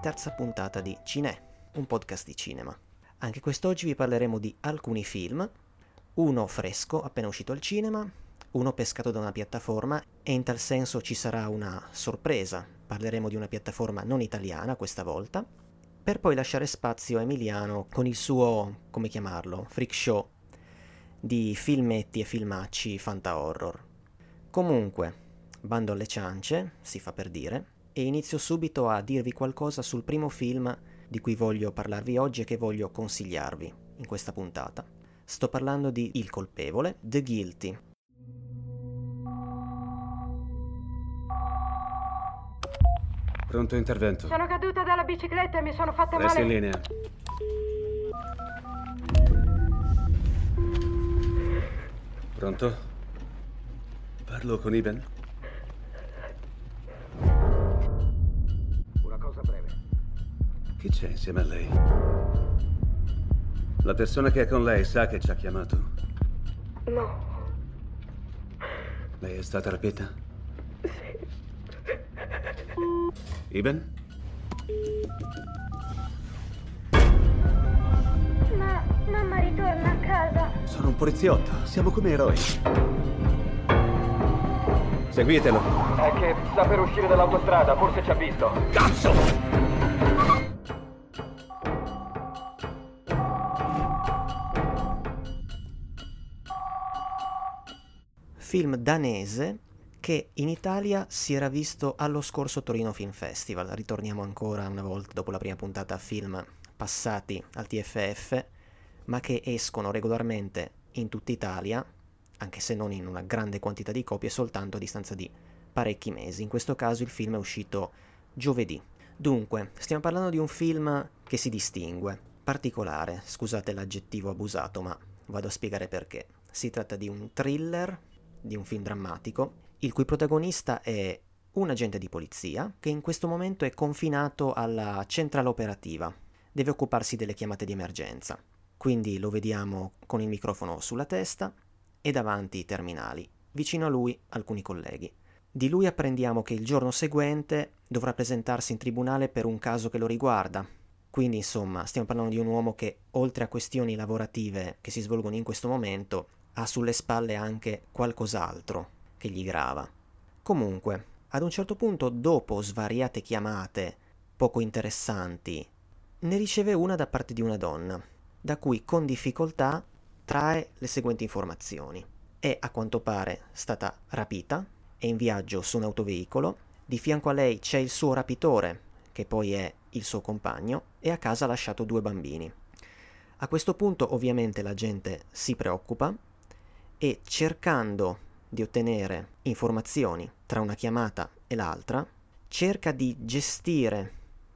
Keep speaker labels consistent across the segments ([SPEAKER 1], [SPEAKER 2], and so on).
[SPEAKER 1] terza puntata di Cine, un podcast di cinema. Anche quest'oggi vi parleremo di alcuni film, uno fresco appena uscito al cinema, uno pescato da una piattaforma e in tal senso ci sarà una sorpresa, parleremo di una piattaforma non italiana questa volta, per poi lasciare spazio a Emiliano con il suo, come chiamarlo, freak show di filmetti e filmacci fanta horror. Comunque, bando alle ciance, si fa per dire, e inizio subito a dirvi qualcosa sul primo film di cui voglio parlarvi oggi e che voglio consigliarvi in questa puntata. Sto parlando di Il colpevole, The Guilty.
[SPEAKER 2] Pronto intervento.
[SPEAKER 3] Sono caduta dalla bicicletta e mi sono fatta
[SPEAKER 2] Resti
[SPEAKER 3] male.
[SPEAKER 2] in linea. Pronto? Parlo con Iben? Chi c'è insieme a lei? La persona che è con lei sa che ci ha chiamato?
[SPEAKER 3] No,
[SPEAKER 2] Lei è stata rapita? Iben?
[SPEAKER 3] ma mamma ritorna a casa.
[SPEAKER 2] Sono un poliziotto. Siamo come eroi. Seguitelo.
[SPEAKER 4] È che sta per uscire dall'autostrada, forse ci ha visto.
[SPEAKER 2] Cazzo!
[SPEAKER 1] Film danese che in Italia si era visto allo scorso Torino Film Festival. Ritorniamo ancora una volta dopo la prima puntata a film passati al TFF, ma che escono regolarmente in tutta Italia, anche se non in una grande quantità di copie, soltanto a distanza di parecchi mesi. In questo caso il film è uscito giovedì. Dunque, stiamo parlando di un film che si distingue, particolare, scusate l'aggettivo abusato, ma vado a spiegare perché. Si tratta di un thriller, di un film drammatico, il cui protagonista è un agente di polizia che in questo momento è confinato alla centrale operativa. Deve occuparsi delle chiamate di emergenza. Quindi lo vediamo con il microfono sulla testa e davanti i terminali. Vicino a lui alcuni colleghi. Di lui apprendiamo che il giorno seguente dovrà presentarsi in tribunale per un caso che lo riguarda. Quindi, insomma, stiamo parlando di un uomo che, oltre a questioni lavorative che si svolgono in questo momento, ha sulle spalle anche qualcos'altro che gli grava. Comunque, ad un certo punto, dopo svariate chiamate poco interessanti, ne riceve una da parte di una donna, da cui con difficoltà trae le seguenti informazioni. È a quanto pare stata rapita, è in viaggio su un autoveicolo, di fianco a lei c'è il suo rapitore, che poi è il suo compagno, e a casa ha lasciato due bambini. A questo punto ovviamente la gente si preoccupa e cercando di ottenere informazioni tra una chiamata e l'altra, cerca di gestire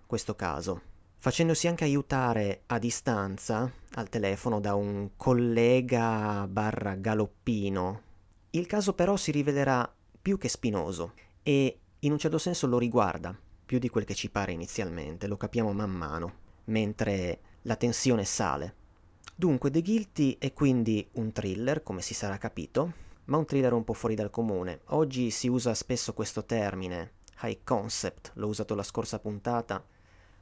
[SPEAKER 1] questo caso, facendosi anche aiutare a distanza al telefono da un collega barra galoppino. Il caso però si rivelerà più che spinoso e in un certo senso lo riguarda più di quel che ci pare inizialmente, lo capiamo man mano, mentre la tensione sale. Dunque, The Guilty è quindi un thriller, come si sarà capito, ma un thriller un po' fuori dal comune. Oggi si usa spesso questo termine, high concept, l'ho usato la scorsa puntata,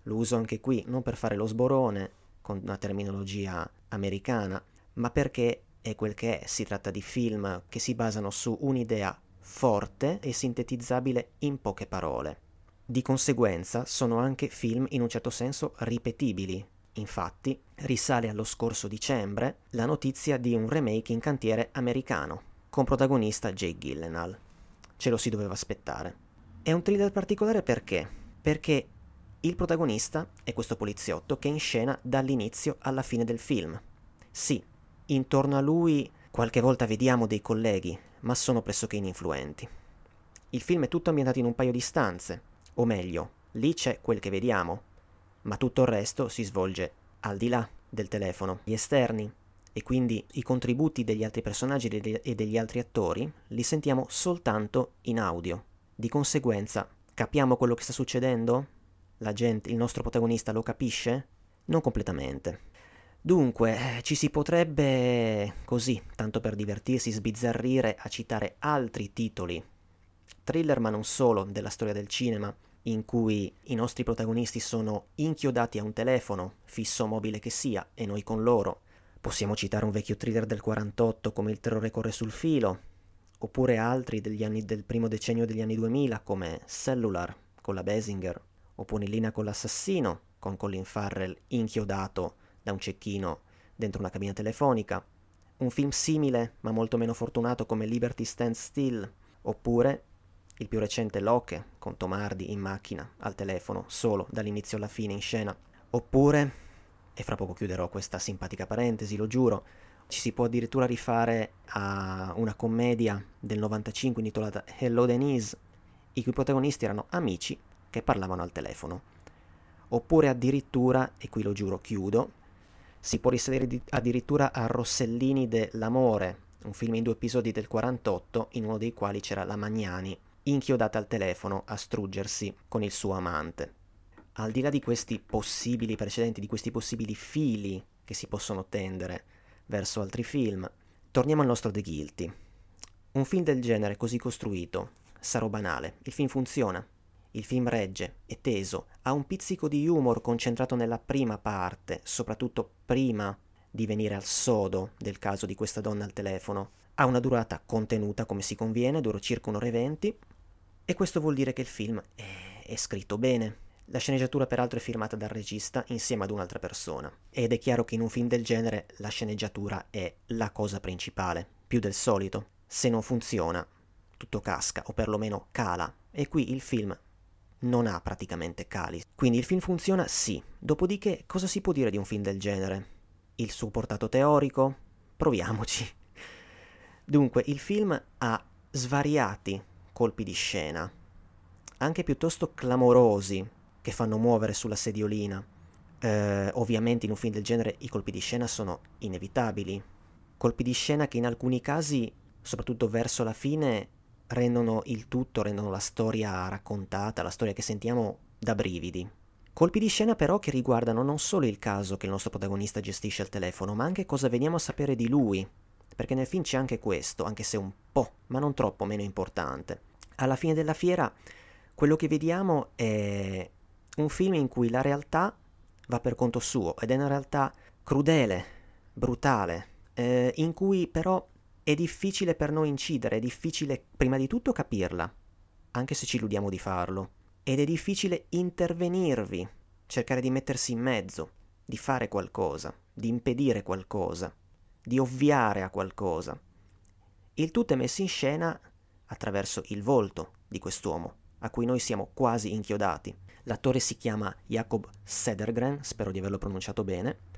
[SPEAKER 1] lo uso anche qui non per fare lo sborone, con una terminologia americana, ma perché è quel che è, si tratta di film che si basano su un'idea forte e sintetizzabile in poche parole. Di conseguenza sono anche film in un certo senso ripetibili. Infatti risale allo scorso dicembre la notizia di un remake in cantiere americano, con protagonista Jake Gyllenhaal. Ce lo si doveva aspettare. È un thriller particolare perché? Perché il protagonista è questo poliziotto che è in scena dall'inizio alla fine del film. Sì, intorno a lui qualche volta vediamo dei colleghi, ma sono pressoché ininfluenti. Il film è tutto ambientato in un paio di stanze, o meglio, lì c'è quel che vediamo, ma tutto il resto si svolge al di là del telefono, gli esterni, e quindi i contributi degli altri personaggi e degli altri attori li sentiamo soltanto in audio. Di conseguenza, capiamo quello che sta succedendo? La gente, il nostro protagonista lo capisce? Non completamente. Dunque, ci si potrebbe, così, tanto per divertirsi, sbizzarrire a citare altri titoli, thriller ma non solo, della storia del cinema, in cui i nostri protagonisti sono inchiodati a un telefono, fisso o mobile che sia, e noi con loro. Possiamo citare un vecchio thriller del 48 come Il terrore corre sul filo, oppure altri anni, del primo decennio degli anni 2000 come Cellular con la Basinger, oppure In linea con l'assassino con Colin Farrell inchiodato da un cecchino dentro una cabina telefonica, un film simile ma molto meno fortunato come Liberty Stand Still, oppure il più recente Locke con Tomardi in macchina, al telefono, solo dall'inizio alla fine in scena, oppure, e fra poco chiuderò questa simpatica parentesi, lo giuro, ci si può addirittura rifare a una commedia del 95 intitolata Hello Denise, i cui protagonisti erano amici che parlavano al telefono. Oppure addirittura, e qui lo giuro chiudo, si può risalire addirittura a Rossellini de L'amore, un film in due episodi del 48 in uno dei quali c'era la Magnani inchiodata al telefono a struggersi con il suo amante. Al di là di questi possibili precedenti, di questi possibili fili che si possono tendere verso altri film, torniamo al nostro The Guilty. Un film del genere così costruito sarò banale, il film funziona, il film regge, è teso, ha un pizzico di humor concentrato nella prima parte, soprattutto prima di venire al sodo del caso di questa donna al telefono. Ha una durata contenuta come si conviene, dura circa un'ora e venti, e questo vuol dire che il film è, è scritto bene. La sceneggiatura peraltro è firmata dal regista insieme ad un'altra persona. Ed è chiaro che in un film del genere la sceneggiatura è la cosa principale, più del solito. Se non funziona, tutto casca, o perlomeno cala. E qui il film non ha praticamente cali. Quindi il film funziona sì. Dopodiché cosa si può dire di un film del genere? Il suo portato teorico? Proviamoci. Dunque, il film ha svariati colpi di scena, anche piuttosto clamorosi, che fanno muovere sulla sediolina. Eh, ovviamente in un film del genere i colpi di scena sono inevitabili. Colpi di scena che in alcuni casi, soprattutto verso la fine, rendono il tutto, rendono la storia raccontata, la storia che sentiamo da brividi. Colpi di scena però che riguardano non solo il caso che il nostro protagonista gestisce al telefono, ma anche cosa veniamo a sapere di lui, perché nel film c'è anche questo, anche se un po', ma non troppo meno importante alla fine della fiera quello che vediamo è un film in cui la realtà va per conto suo ed è una realtà crudele, brutale, eh, in cui però è difficile per noi incidere, è difficile prima di tutto capirla, anche se ci illudiamo di farlo, ed è difficile intervenirvi, cercare di mettersi in mezzo, di fare qualcosa, di impedire qualcosa, di ovviare a qualcosa. Il tutto è messo in scena attraverso il volto di quest'uomo, a cui noi siamo quasi inchiodati. L'attore si chiama Jacob Sedergren, spero di averlo pronunciato bene.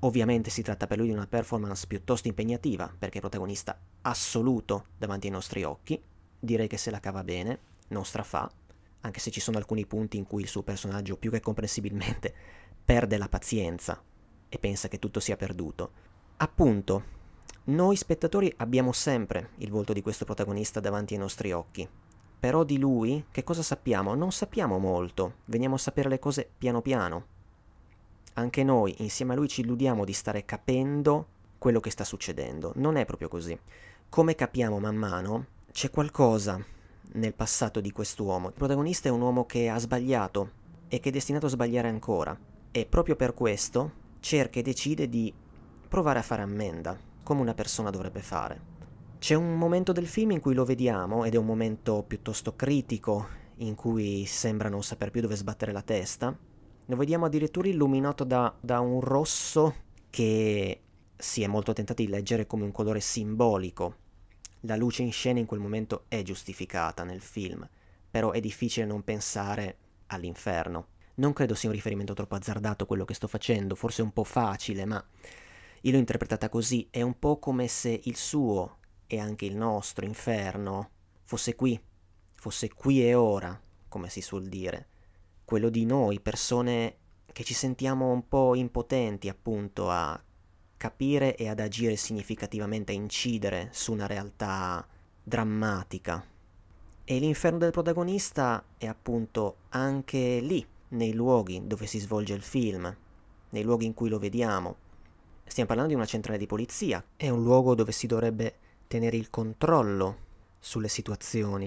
[SPEAKER 1] Ovviamente si tratta per lui di una performance piuttosto impegnativa, perché è protagonista assoluto davanti ai nostri occhi. Direi che se la cava bene, non strafà, anche se ci sono alcuni punti in cui il suo personaggio, più che comprensibilmente, perde la pazienza e pensa che tutto sia perduto. Appunto, noi spettatori abbiamo sempre il volto di questo protagonista davanti ai nostri occhi. Però di lui che cosa sappiamo? Non sappiamo molto, veniamo a sapere le cose piano piano. Anche noi insieme a lui ci illudiamo di stare capendo quello che sta succedendo. Non è proprio così. Come capiamo man mano, c'è qualcosa nel passato di quest'uomo. Il protagonista è un uomo che ha sbagliato e che è destinato a sbagliare ancora. E proprio per questo cerca e decide di provare a fare ammenda come una persona dovrebbe fare. C'è un momento del film in cui lo vediamo ed è un momento piuttosto critico in cui sembra non saper più dove sbattere la testa. Lo vediamo addirittura illuminato da, da un rosso che si è molto tentati di leggere come un colore simbolico. La luce in scena in quel momento è giustificata nel film, però è difficile non pensare all'inferno. Non credo sia un riferimento troppo azzardato quello che sto facendo, forse un po' facile, ma io l'ho interpretata così, è un po' come se il suo e anche il nostro inferno fosse qui, fosse qui e ora, come si suol dire. Quello di noi, persone che ci sentiamo un po' impotenti appunto a capire e ad agire significativamente, a incidere su una realtà drammatica. E l'inferno del protagonista è appunto anche lì, nei luoghi dove si svolge il film, nei luoghi in cui lo vediamo. Stiamo parlando di una centrale di polizia, è un luogo dove si dovrebbe tenere il controllo sulle situazioni,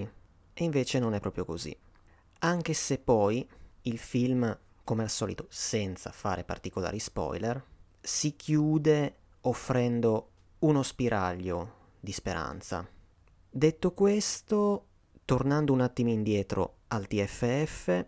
[SPEAKER 1] e invece non è proprio così. anche se poi il film, come al solito, senza fare particolari spoiler, si chiude offrendo uno spiraglio di speranza. Detto questo, tornando un attimo indietro al TFF,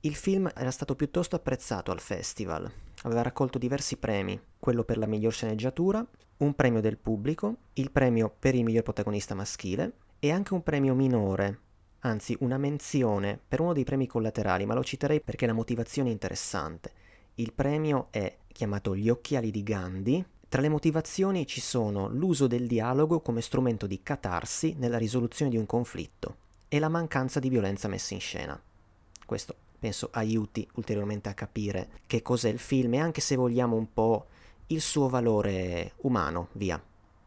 [SPEAKER 1] il film era stato piuttosto apprezzato al festival, aveva raccolto diversi premi, quello per la miglior sceneggiatura, un premio del pubblico, il premio per il miglior protagonista maschile e anche un premio minore, anzi una menzione per uno dei premi collaterali, ma lo citerei perché la motivazione è interessante. Il premio è chiamato Gli occhiali di Gandhi. Tra le motivazioni ci sono l'uso del dialogo come strumento di catarsi nella risoluzione di un conflitto e la mancanza di violenza messa in scena. Questo penso aiuti ulteriormente a capire che cos'è il film e anche se vogliamo un po' il suo valore umano, via.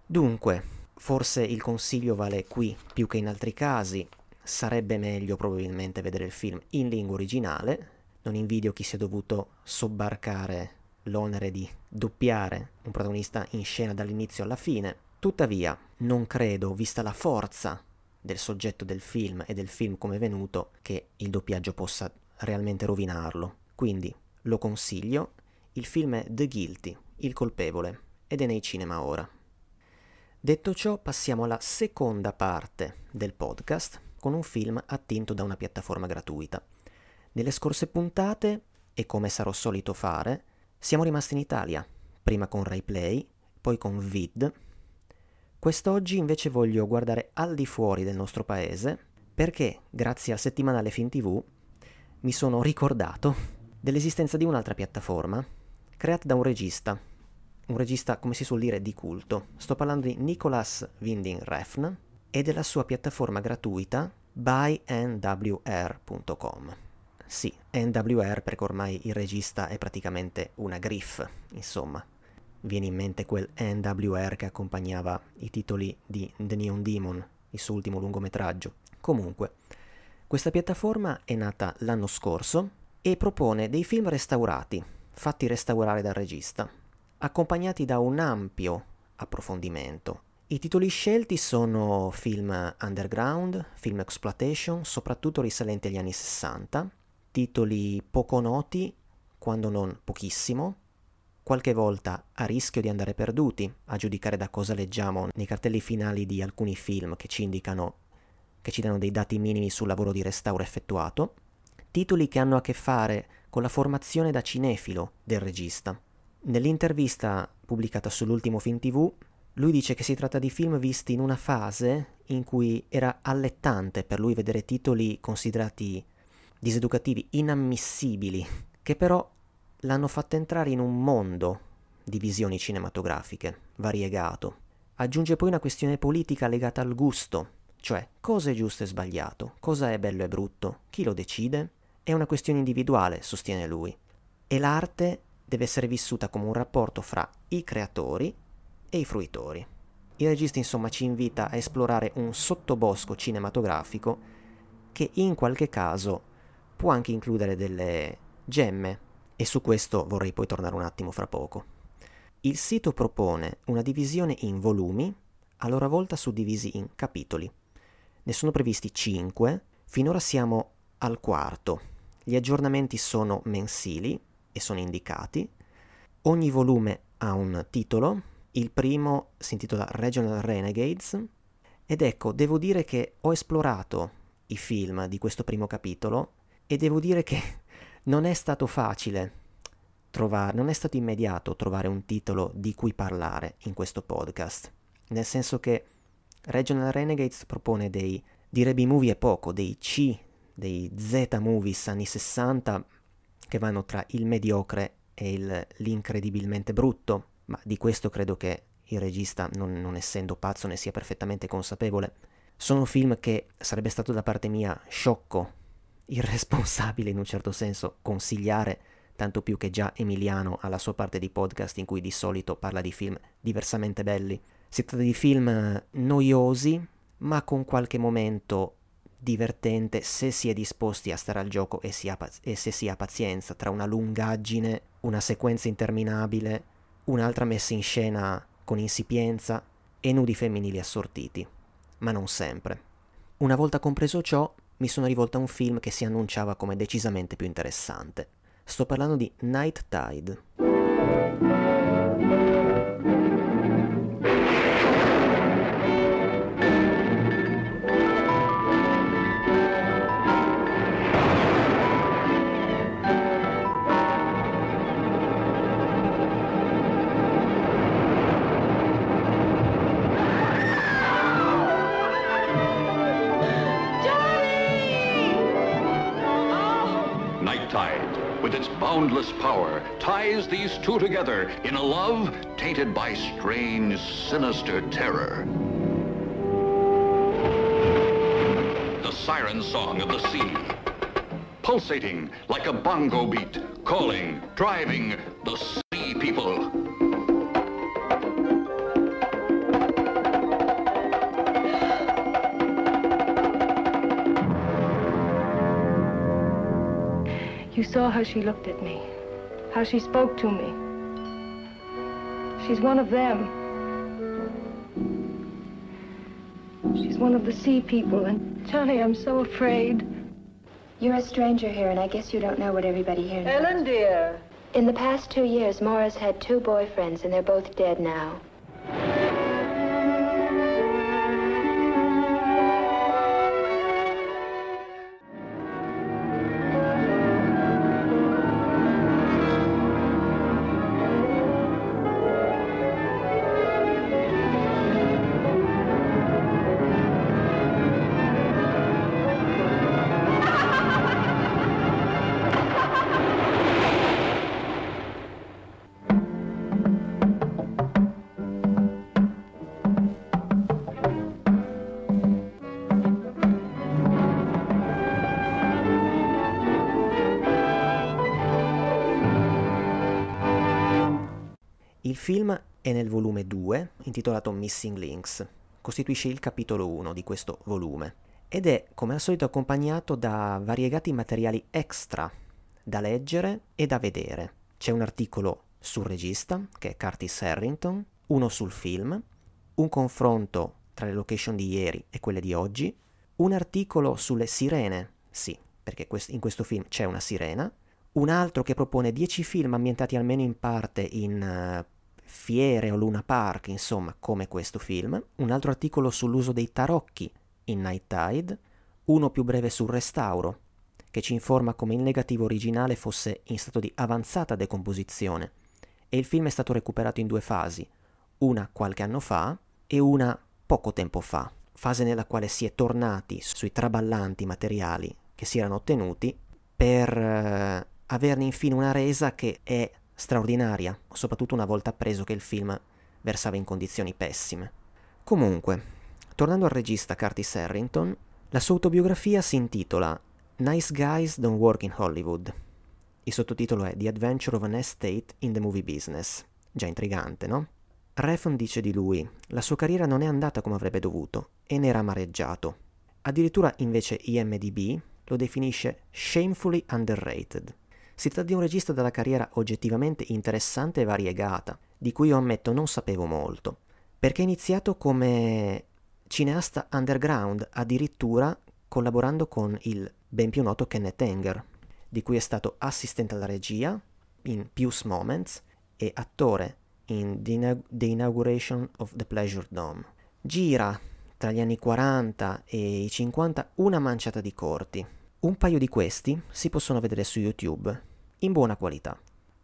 [SPEAKER 1] Dunque, forse il consiglio vale qui più che in altri casi, sarebbe meglio probabilmente vedere il film in lingua originale, non invidio chi si è dovuto sobbarcare l'onere di doppiare un protagonista in scena dall'inizio alla fine, tuttavia non credo, vista la forza del soggetto del film e del film come è venuto, che il doppiaggio possa realmente rovinarlo. Quindi lo consiglio, il film è The Guilty, il colpevole, ed è nei cinema ora. Detto ciò, passiamo alla seconda parte del podcast con un film attinto da una piattaforma gratuita. Nelle scorse puntate, e come sarò solito fare, siamo rimasti in Italia, prima con RaiPlay, poi con Vid. Quest'oggi invece voglio guardare al di fuori del nostro paese, perché grazie al settimanale Film TV mi sono ricordato dell'esistenza di un'altra piattaforma creata da un regista, un regista come si suol dire di culto. Sto parlando di Nicolas Winding Refn e della sua piattaforma gratuita bynwr.com. Sì, NWR perché ormai il regista è praticamente una griff, insomma. Viene in mente quel NWR che accompagnava i titoli di The Neon Demon, il suo ultimo lungometraggio. Comunque, questa piattaforma è nata l'anno scorso e propone dei film restaurati, fatti restaurare dal regista, accompagnati da un ampio approfondimento. I titoli scelti sono film underground, film exploitation, soprattutto risalenti agli anni 60, titoli poco noti, quando non pochissimo, qualche volta a rischio di andare perduti, a giudicare da cosa leggiamo nei cartelli finali di alcuni film che ci indicano, che ci danno dei dati minimi sul lavoro di restauro effettuato, titoli che hanno a che fare con la formazione da cinefilo del regista. Nell'intervista pubblicata sull'ultimo film TV, lui dice che si tratta di film visti in una fase in cui era allettante per lui vedere titoli considerati diseducativi inammissibili, che però l'hanno fatto entrare in un mondo di visioni cinematografiche, variegato. Aggiunge poi una questione politica legata al gusto, cioè cosa è giusto e sbagliato, cosa è bello e brutto, chi lo decide? È una questione individuale, sostiene lui. E l'arte deve essere vissuta come un rapporto fra i creatori e i fruitori. Il regista insomma ci invita a esplorare un sottobosco cinematografico che in qualche caso può anche includere delle gemme e su questo vorrei poi tornare un attimo fra poco. Il sito propone una divisione in volumi, a loro volta suddivisi in capitoli. Ne sono previsti 5, finora siamo al quarto. Gli aggiornamenti sono mensili e sono indicati. Ogni volume ha un titolo, il primo si intitola Regional Renegades ed ecco, devo dire che ho esplorato i film di questo primo capitolo e devo dire che non è stato facile trovare, non è stato immediato trovare un titolo di cui parlare in questo podcast, nel senso che Regional Renegades propone dei, dire B-movie è poco, dei C, dei Z-movies anni 60 che vanno tra il mediocre e il, l'incredibilmente brutto, ma di questo credo che il regista, non, non essendo pazzo, ne sia perfettamente consapevole. Sono film che sarebbe stato da parte mia sciocco irresponsabile in un certo senso consigliare, tanto più che già Emiliano ha la sua parte di podcast in cui di solito parla di film diversamente belli. Si tratta di film eh, noiosi, ma con qualche momento divertente se si è disposti a stare al gioco e, si paz- e se si ha pazienza tra una lungaggine, una sequenza interminabile, un'altra messa in scena con insipienza e nudi femminili assortiti. Ma non sempre. Una volta compreso ciò, mi sono rivolto a un film che si annunciava come decisamente più interessante. Sto parlando di Night Tide.
[SPEAKER 5] Boundless power, ties these two together in a love tainted by strange, sinister terror. The siren song of the sea, pulsating like a bongo beat, calling, driving the sea people.
[SPEAKER 3] Saw how she looked at me, how she spoke to me. She's one of them. She's one of the sea people, and Johnny, I'm so afraid.
[SPEAKER 6] You're a stranger here, and I guess you don't know what everybody here knows.
[SPEAKER 3] Ellen, dear.
[SPEAKER 6] In the past two years, Maura's had two boyfriends, and they're both dead now.
[SPEAKER 1] Il film è nel volume 2, intitolato Missing Links. Costituisce il capitolo 1 di questo volume ed è, come al solito, accompagnato da variegati materiali extra da leggere e da vedere. C'è un articolo sul regista, che è Curtis Harrington, uno sul film, un confronto tra le location di ieri e quelle di oggi, un articolo sulle sirene, sì, perché in questo film c'è una sirena, un altro che propone 10 film ambientati almeno in parte in eh, fiere o luna park, insomma, come questo film, un altro articolo sull'uso dei tarocchi in Night Tide, uno più breve sul restauro, che ci informa come il negativo originale fosse in stato di avanzata decomposizione. E il film è stato recuperato in due fasi, una qualche anno fa e una poco tempo fa, fase nella quale si è tornati sui traballanti materiali che si erano ottenuti per eh, averne infine una resa che è straordinaria, soprattutto una volta appreso che il film versava in condizioni pessime. Comunque, tornando al regista Curtis Harrington, la sua autobiografia si intitola Nice Guys Don't Work in Hollywood. Il sottotitolo è The Adventure of an Estate in the Movie Business. Già intrigante, no? Refn dice di lui, la sua carriera non è andata come avrebbe dovuto e ne era amareggiato. Addirittura invece IMDB lo definisce shamefully underrated. Si tratta di un regista dalla carriera oggettivamente interessante e variegata, di cui io ammetto non sapevo molto, perché è iniziato come cineasta underground, addirittura collaborando con il ben più noto Kenneth Anger, di cui è stato assistente alla regia in Pius Moments e attore in The Inauguration of the Pleasure Dome. Gira tra gli anni 40 e i 50 una manciata di corti. Un paio di questi si possono vedere su YouTube in buona qualità.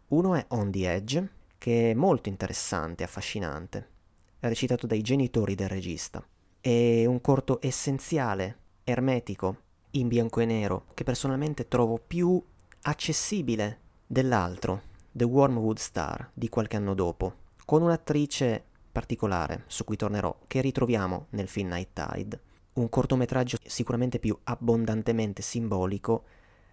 [SPEAKER 1] Uno è On the Edge, che è molto interessante affascinante, recitato dai genitori del regista. È un corto essenziale, ermetico, in bianco e nero, che personalmente trovo più accessibile dell'altro, The Wormwood Star, di qualche anno dopo, con un'attrice particolare, su cui tornerò, che ritroviamo nel film Night Tide. Un cortometraggio sicuramente più abbondantemente simbolico,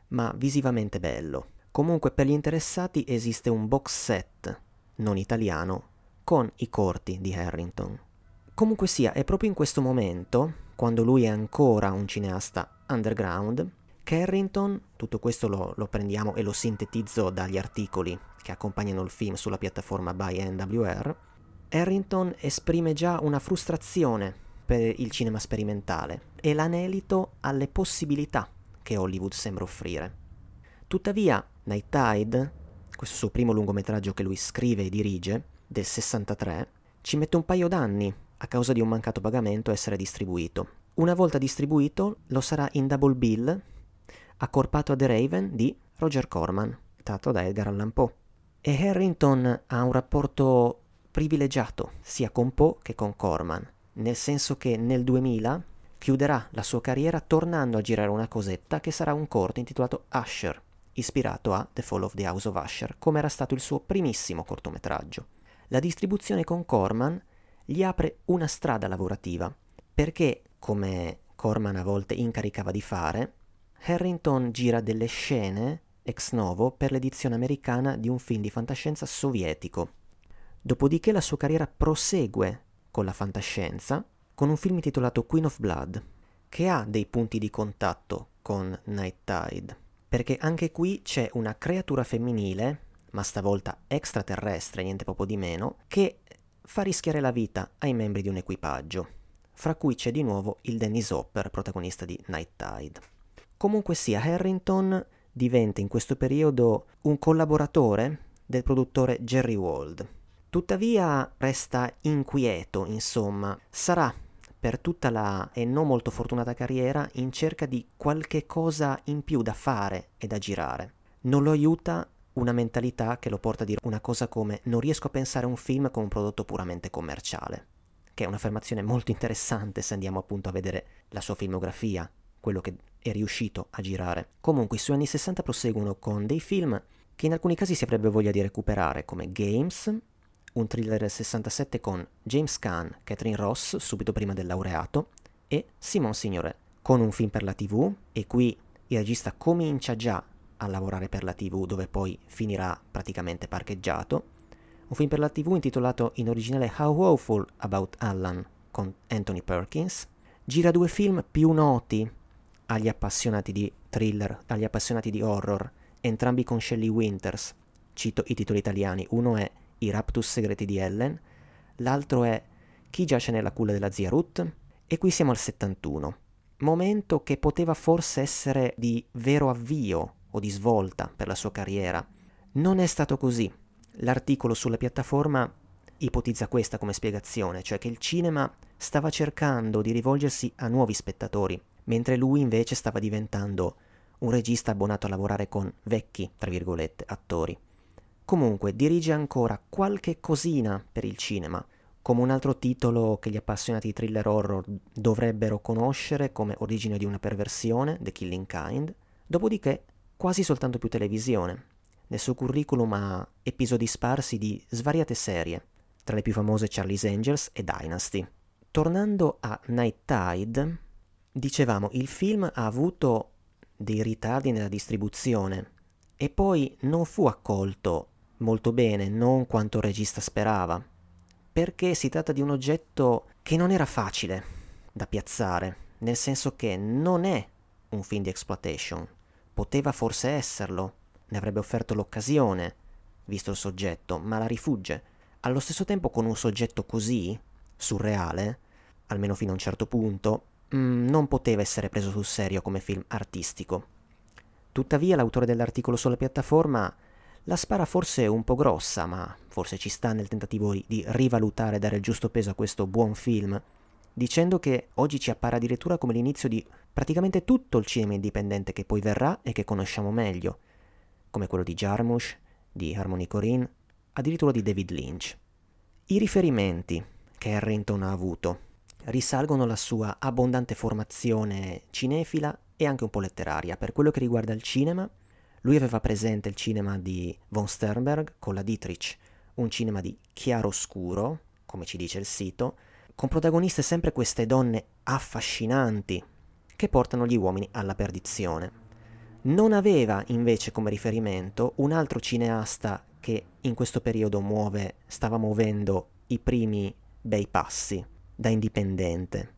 [SPEAKER 1] ma visivamente bello. Comunque per gli interessati esiste un box set, non italiano, con i corti di Harrington. Comunque sia, è proprio in questo momento, quando lui è ancora un cineasta underground, che Harrington, tutto questo lo, lo prendiamo e lo sintetizzo dagli articoli che accompagnano il film sulla piattaforma by NWR, Harrington esprime già una frustrazione per il cinema sperimentale e l'anelito alle possibilità che Hollywood sembra offrire. Tuttavia, Night Tide, questo suo primo lungometraggio che lui scrive e dirige, del 63, ci mette un paio d'anni, a causa di un mancato pagamento, a essere distribuito. Una volta distribuito, lo sarà in double bill, accorpato a The Raven di Roger Corman, tratto da Edgar Allan Poe. E Harrington ha un rapporto privilegiato sia con Poe che con Corman, nel senso che nel 2000 chiuderà la sua carriera tornando a girare una cosetta che sarà un corto intitolato Usher, ispirato a The Fall of the House of Usher, come era stato il suo primissimo cortometraggio. La distribuzione con Corman gli apre una strada lavorativa, perché, come Corman a volte incaricava di fare, Harrington gira delle scene ex novo per l'edizione americana di un film di fantascienza sovietico. Dopodiché la sua carriera prosegue con la fantascienza con un film intitolato Queen of Blood, che ha dei punti di contatto con Night Tide, perché anche qui c'è una creatura femminile, ma stavolta extraterrestre, niente proprio di meno, che fa rischiare la vita ai membri di un equipaggio, fra cui c'è di nuovo il Dennis Hopper, protagonista di Night Tide. Comunque sia, Harrington diventa in questo periodo un collaboratore del produttore Jerry Wald. Tuttavia resta inquieto, insomma, sarà per tutta la e non molto fortunata carriera in cerca di qualche cosa in più da fare e da girare. Non lo aiuta una mentalità che lo porta a dire una cosa come non riesco a pensare a un film come un prodotto puramente commerciale, che è un'affermazione molto interessante se andiamo appunto a vedere la sua filmografia, quello che è riuscito a girare. Comunque i suoi anni 60 proseguono con dei film che in alcuni casi si avrebbe voglia di recuperare, come Games, un thriller del 67 con James Caan, Catherine Ross, subito prima del laureato, e Simon Signore, con un film per la TV, e qui il regista comincia già a lavorare per la TV, dove poi finirà praticamente parcheggiato, un film per la TV intitolato in originale How Woeful About Alan, con Anthony Perkins, gira due film più noti agli appassionati di thriller, agli appassionati di horror, entrambi con Shelley Winters. Cito i titoli italiani, uno è i raptus segreti di Ellen, l'altro è Chi giace nella culla della zia Ruth, e qui siamo al 71, momento che poteva forse essere di vero avvio o di svolta per la sua carriera. Non è stato così. L'articolo sulla piattaforma ipotizza questa come spiegazione, cioè che il cinema stava cercando di rivolgersi a nuovi spettatori, mentre lui invece stava diventando un regista abbonato a lavorare con vecchi, tra virgolette, attori. Comunque dirige ancora qualche cosina per il cinema, come un altro titolo che gli appassionati di thriller horror dovrebbero conoscere come Origine di una perversione, The Killing Kind, dopodiché quasi soltanto più televisione. Nel suo curriculum ha episodi sparsi di svariate serie, tra le più famose Charlie's Angels e Dynasty. Tornando a Night Tide, dicevamo il film ha avuto dei ritardi nella distribuzione e poi non fu accolto molto bene, non quanto il regista sperava, perché si tratta di un oggetto che non era facile da piazzare, nel senso che non è un film di exploitation, poteva forse esserlo, ne avrebbe offerto l'occasione, visto il soggetto, ma la rifugge. Allo stesso tempo con un soggetto così, surreale, almeno fino a un certo punto, mm, non poteva essere preso sul serio come film artistico. Tuttavia l'autore dell'articolo sulla piattaforma la spara forse un po' grossa, ma forse ci sta nel tentativo di rivalutare e dare il giusto peso a questo buon film, dicendo che oggi ci appare addirittura come l'inizio di praticamente tutto il cinema indipendente che poi verrà e che conosciamo meglio, come quello di Jarmusch, di Harmony Corinne, addirittura di David Lynch. I riferimenti che Harrington ha avuto risalgono alla sua abbondante formazione cinefila e anche un po' letteraria per quello che riguarda il cinema lui aveva presente il cinema di von Sternberg con la Dietrich, un cinema di chiaro-scuro, come ci dice il sito, con protagoniste sempre queste donne affascinanti che portano gli uomini alla perdizione. Non aveva invece come riferimento un altro cineasta che in questo periodo muove, stava muovendo i primi bei passi da indipendente.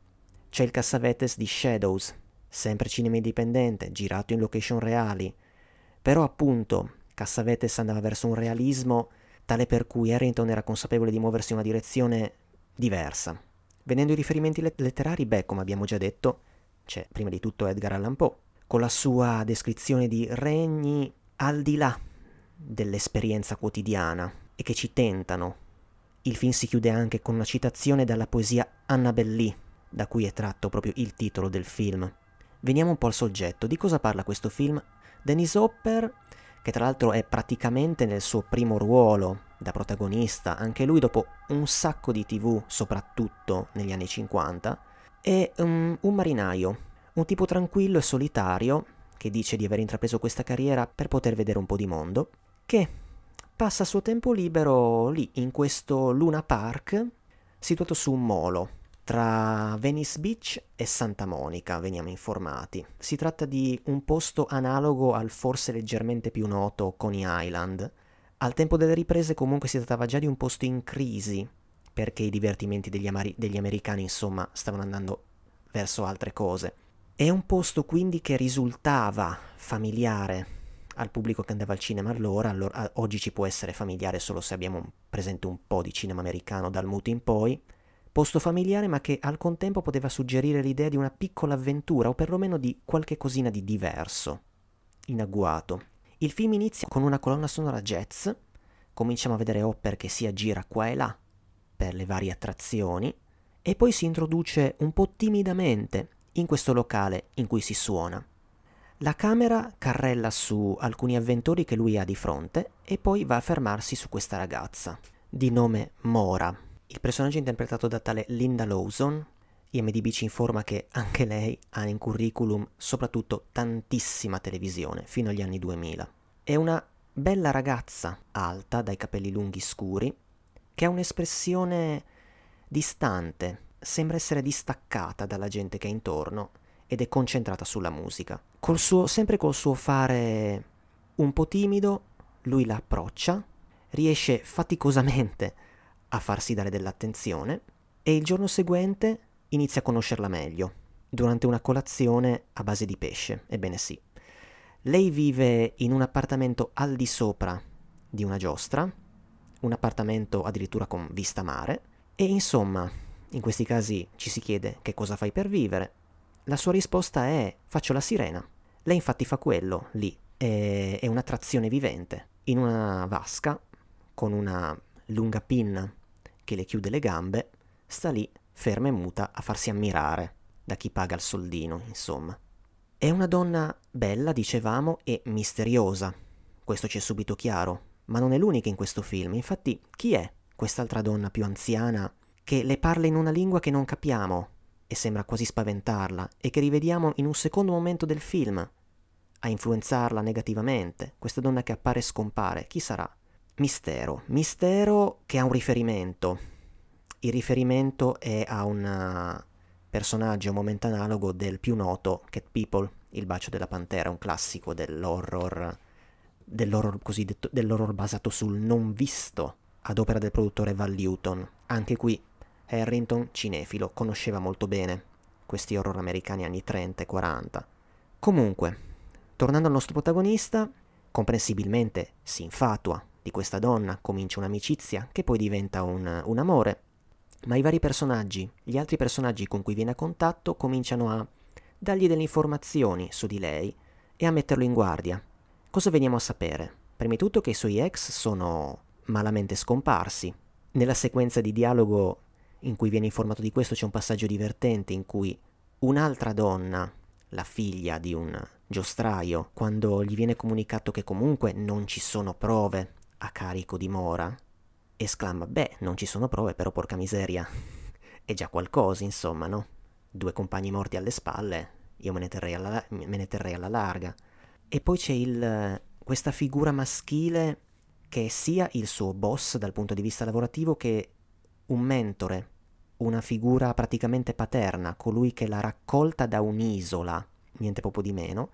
[SPEAKER 1] C'è il Cassavetes di Shadows, sempre cinema indipendente, girato in location reali, però appunto Cassavetes andava verso un realismo tale per cui Harrington era consapevole di muoversi in una direzione diversa, Venendo ai riferimenti let- letterari, beh, come abbiamo già detto, c'è prima di tutto Edgar Allan Poe, con la sua descrizione di regni al di là dell'esperienza quotidiana e che ci tentano. Il film si chiude anche con una citazione dalla poesia Annabel Lee, da cui è tratto proprio il titolo del film. Veniamo un po' al soggetto. Di cosa parla questo film? Dennis Hopper, che tra l'altro è praticamente nel suo primo ruolo da protagonista, anche lui dopo un sacco di tv, soprattutto negli anni 50, è um, un marinaio, un tipo tranquillo e solitario che dice di aver intrapreso questa carriera per poter vedere un po' di mondo, che passa il suo tempo libero lì in questo Luna Park situato su un molo tra Venice Beach e Santa Monica, veniamo informati. Si tratta di un posto analogo al forse leggermente più noto Coney Island. Al tempo delle riprese comunque si trattava già di un posto in crisi, perché i divertimenti degli, amari- degli americani insomma stavano andando verso altre cose. È un posto quindi che risultava familiare al pubblico che andava al cinema allora, allora oggi ci può essere familiare solo se abbiamo presente un po' di cinema americano dal muto in poi, posto familiare ma che al contempo poteva suggerire l'idea di una piccola avventura o perlomeno di qualche cosina di diverso, in agguato. Il film inizia con una colonna sonora jazz, cominciamo a vedere Hopper che si aggira qua e là per le varie attrazioni e poi si introduce un po' timidamente in questo locale in cui si suona. La camera carrella su alcuni avventori che lui ha di fronte e poi va a fermarsi su questa ragazza, di nome Mora. Il personaggio interpretato da tale Linda Lawson, IMDB ci informa che anche lei ha in curriculum soprattutto tantissima televisione, fino agli anni 2000. È una bella ragazza, alta, dai capelli lunghi scuri, che ha un'espressione distante, sembra essere distaccata dalla gente che è intorno ed è concentrata sulla musica. Col suo, sempre col suo fare un po' timido, lui la approccia, riesce faticosamente a farsi dare dell'attenzione e il giorno seguente inizia a conoscerla meglio, durante una colazione a base di pesce, ebbene sì. Lei vive in un appartamento al di sopra di una giostra, un appartamento addirittura con vista mare, e insomma, in questi casi ci si chiede che cosa fai per vivere. La sua risposta è faccio la sirena. Lei infatti fa quello lì, è, è un'attrazione vivente, in una vasca con una lunga pinna che le chiude le gambe, sta lì ferma e muta a farsi ammirare da chi paga il soldino, insomma. È una donna bella, dicevamo, e misteriosa. Questo ci è subito chiaro, ma non è l'unica in questo film. Infatti, chi è quest'altra donna più anziana che le parla in una lingua che non capiamo e sembra quasi spaventarla e che rivediamo in un secondo momento del film a influenzarla negativamente? Questa donna che appare e scompare, chi sarà? Mistero. Mistero che ha un riferimento. Il riferimento è a un eh, personaggio, un momento analogo del più noto Cat People, Il bacio della pantera, un classico dell'horror, dell'horror cosiddetto, dell'horror basato sul non visto, ad opera del produttore Val Newton. Anche qui Harrington, cinefilo, conosceva molto bene questi horror americani anni 30 e 40. Comunque, tornando al nostro protagonista, comprensibilmente si infatua di questa donna, comincia un'amicizia che poi diventa un, un amore, ma i vari personaggi, gli altri personaggi con cui viene a contatto cominciano a dargli delle informazioni su di lei e a metterlo in guardia. Cosa veniamo a sapere? Prima di tutto che i suoi ex sono malamente scomparsi. Nella sequenza di dialogo in cui viene informato di questo c'è un passaggio divertente in cui un'altra donna, la figlia di un giostraio, quando gli viene comunicato che comunque non ci sono prove a carico di Mora, esclama: Beh, non ci sono prove, però porca miseria. È già qualcosa, insomma, no? Due compagni morti alle spalle, io me ne terrei alla, ne terrei alla larga. E poi c'è il, questa figura maschile che è sia il suo boss dal punto di vista lavorativo che un mentore, una figura praticamente paterna, colui che l'ha raccolta da un'isola, niente proprio di meno,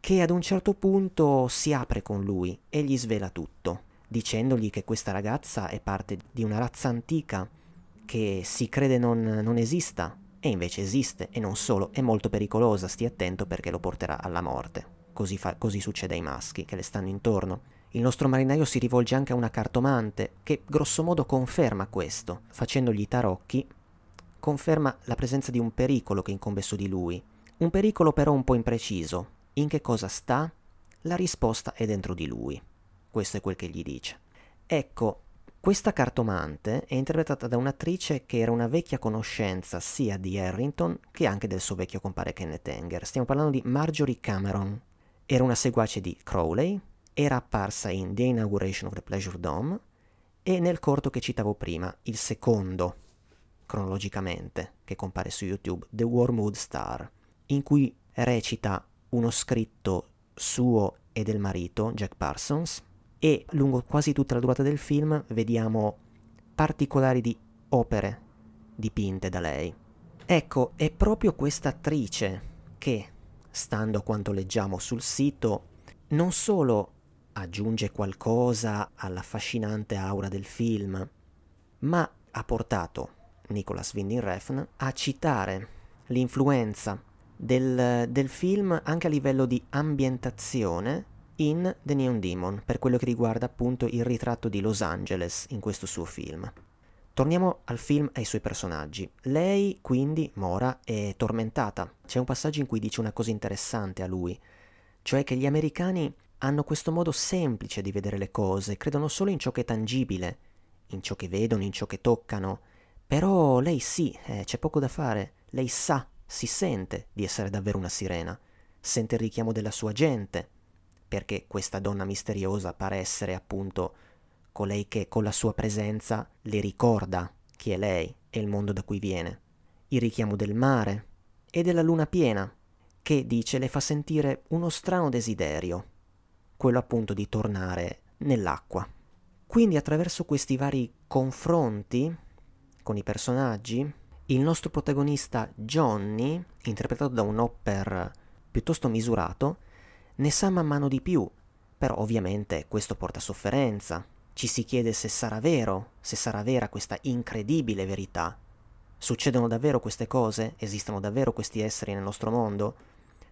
[SPEAKER 1] che ad un certo punto si apre con lui e gli svela tutto dicendogli che questa ragazza è parte di una razza antica che si crede non, non esista e invece esiste e non solo, è molto pericolosa, stia attento perché lo porterà alla morte. Così, fa, così succede ai maschi che le stanno intorno. Il nostro marinaio si rivolge anche a una cartomante che grossomodo conferma questo, facendogli i tarocchi conferma la presenza di un pericolo che incombe su di lui. Un pericolo però un po' impreciso. In che cosa sta? La risposta è dentro di lui. Questo è quel che gli dice. Ecco, questa cartomante è interpretata da un'attrice che era una vecchia conoscenza sia di Harrington che anche del suo vecchio compare Kenneth Anger. Stiamo parlando di Marjorie Cameron. Era una seguace di Crowley, era apparsa in The Inauguration of the Pleasure Dome e nel corto che citavo prima, il secondo, cronologicamente, che compare su YouTube, The Wormwood Star, in cui recita uno scritto suo e del marito, Jack Parsons, e lungo quasi tutta la durata del film vediamo particolari di opere dipinte da lei. Ecco, è proprio questa attrice che, stando a quanto leggiamo sul sito, non solo aggiunge qualcosa all'affascinante aura del film, ma ha portato Nicholas Winding Refn a citare l'influenza del, del film anche a livello di ambientazione in The Neon Demon per quello che riguarda appunto il ritratto di Los Angeles in questo suo film. Torniamo al film e ai suoi personaggi. Lei, quindi, Mora, è tormentata. C'è un passaggio in cui dice una cosa interessante a lui, cioè che gli americani hanno questo modo semplice di vedere le cose, credono solo in ciò che è tangibile, in ciò che vedono, in ciò che toccano. Però lei sì, eh, c'è poco da fare, lei sa, si sente di essere davvero una sirena, sente il richiamo della sua gente, perché questa donna misteriosa pare essere appunto colei che con la sua presenza le ricorda chi è lei e il mondo da cui viene. Il richiamo del mare e della luna piena, che dice le fa sentire uno strano desiderio, quello appunto di tornare nell'acqua. Quindi attraverso questi vari confronti con i personaggi, il nostro protagonista Johnny, interpretato da un Hopper piuttosto misurato, ne sa man mano di più, però ovviamente questo porta sofferenza. Ci si chiede se sarà vero, se sarà vera questa incredibile verità. Succedono davvero queste cose? Esistono davvero questi esseri nel nostro mondo?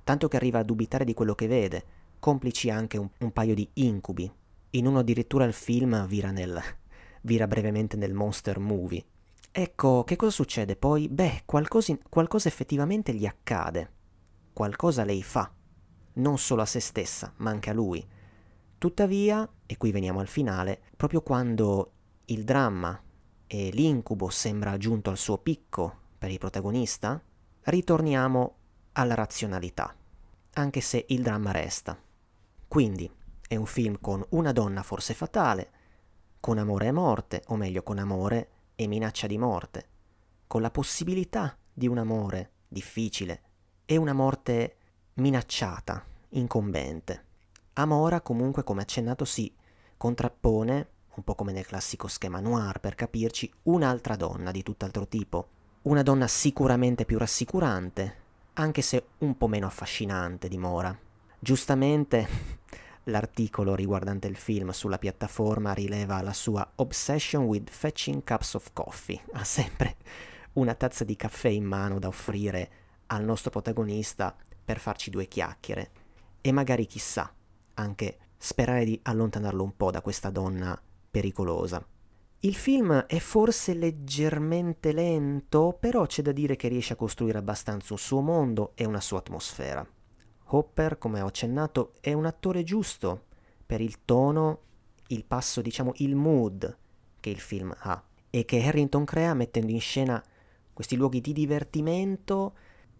[SPEAKER 1] Tanto che arriva a dubitare di quello che vede, complici anche un, un paio di incubi. In uno addirittura il film vira, nel, vira brevemente nel monster movie. Ecco, che cosa succede poi? Beh, qualcosa, qualcosa effettivamente gli accade. Qualcosa lei fa non solo a se stessa, ma anche a lui. Tuttavia, e qui veniamo al finale, proprio quando il dramma e l'incubo sembra giunto al suo picco per il protagonista, ritorniamo alla razionalità, anche se il dramma resta. Quindi è un film con una donna forse fatale, con amore e morte, o meglio con amore e minaccia di morte, con la possibilità di un amore difficile e una morte minacciata, incombente. Amora comunque, come accennato, si contrappone, un po' come nel classico schema noir, per capirci, un'altra donna di tutt'altro tipo. Una donna sicuramente più rassicurante, anche se un po' meno affascinante di Mora. Giustamente l'articolo riguardante il film sulla piattaforma rileva la sua obsession with fetching cups of coffee. Ha sempre una tazza di caffè in mano da offrire al nostro protagonista per farci due chiacchiere e magari chissà, anche sperare di allontanarlo un po' da questa donna pericolosa. Il film è forse leggermente lento, però c'è da dire che riesce a costruire abbastanza un suo mondo e una sua atmosfera. Hopper, come ho accennato, è un attore giusto per il tono, il passo, diciamo, il mood che il film ha e che Harrington crea mettendo in scena questi luoghi di divertimento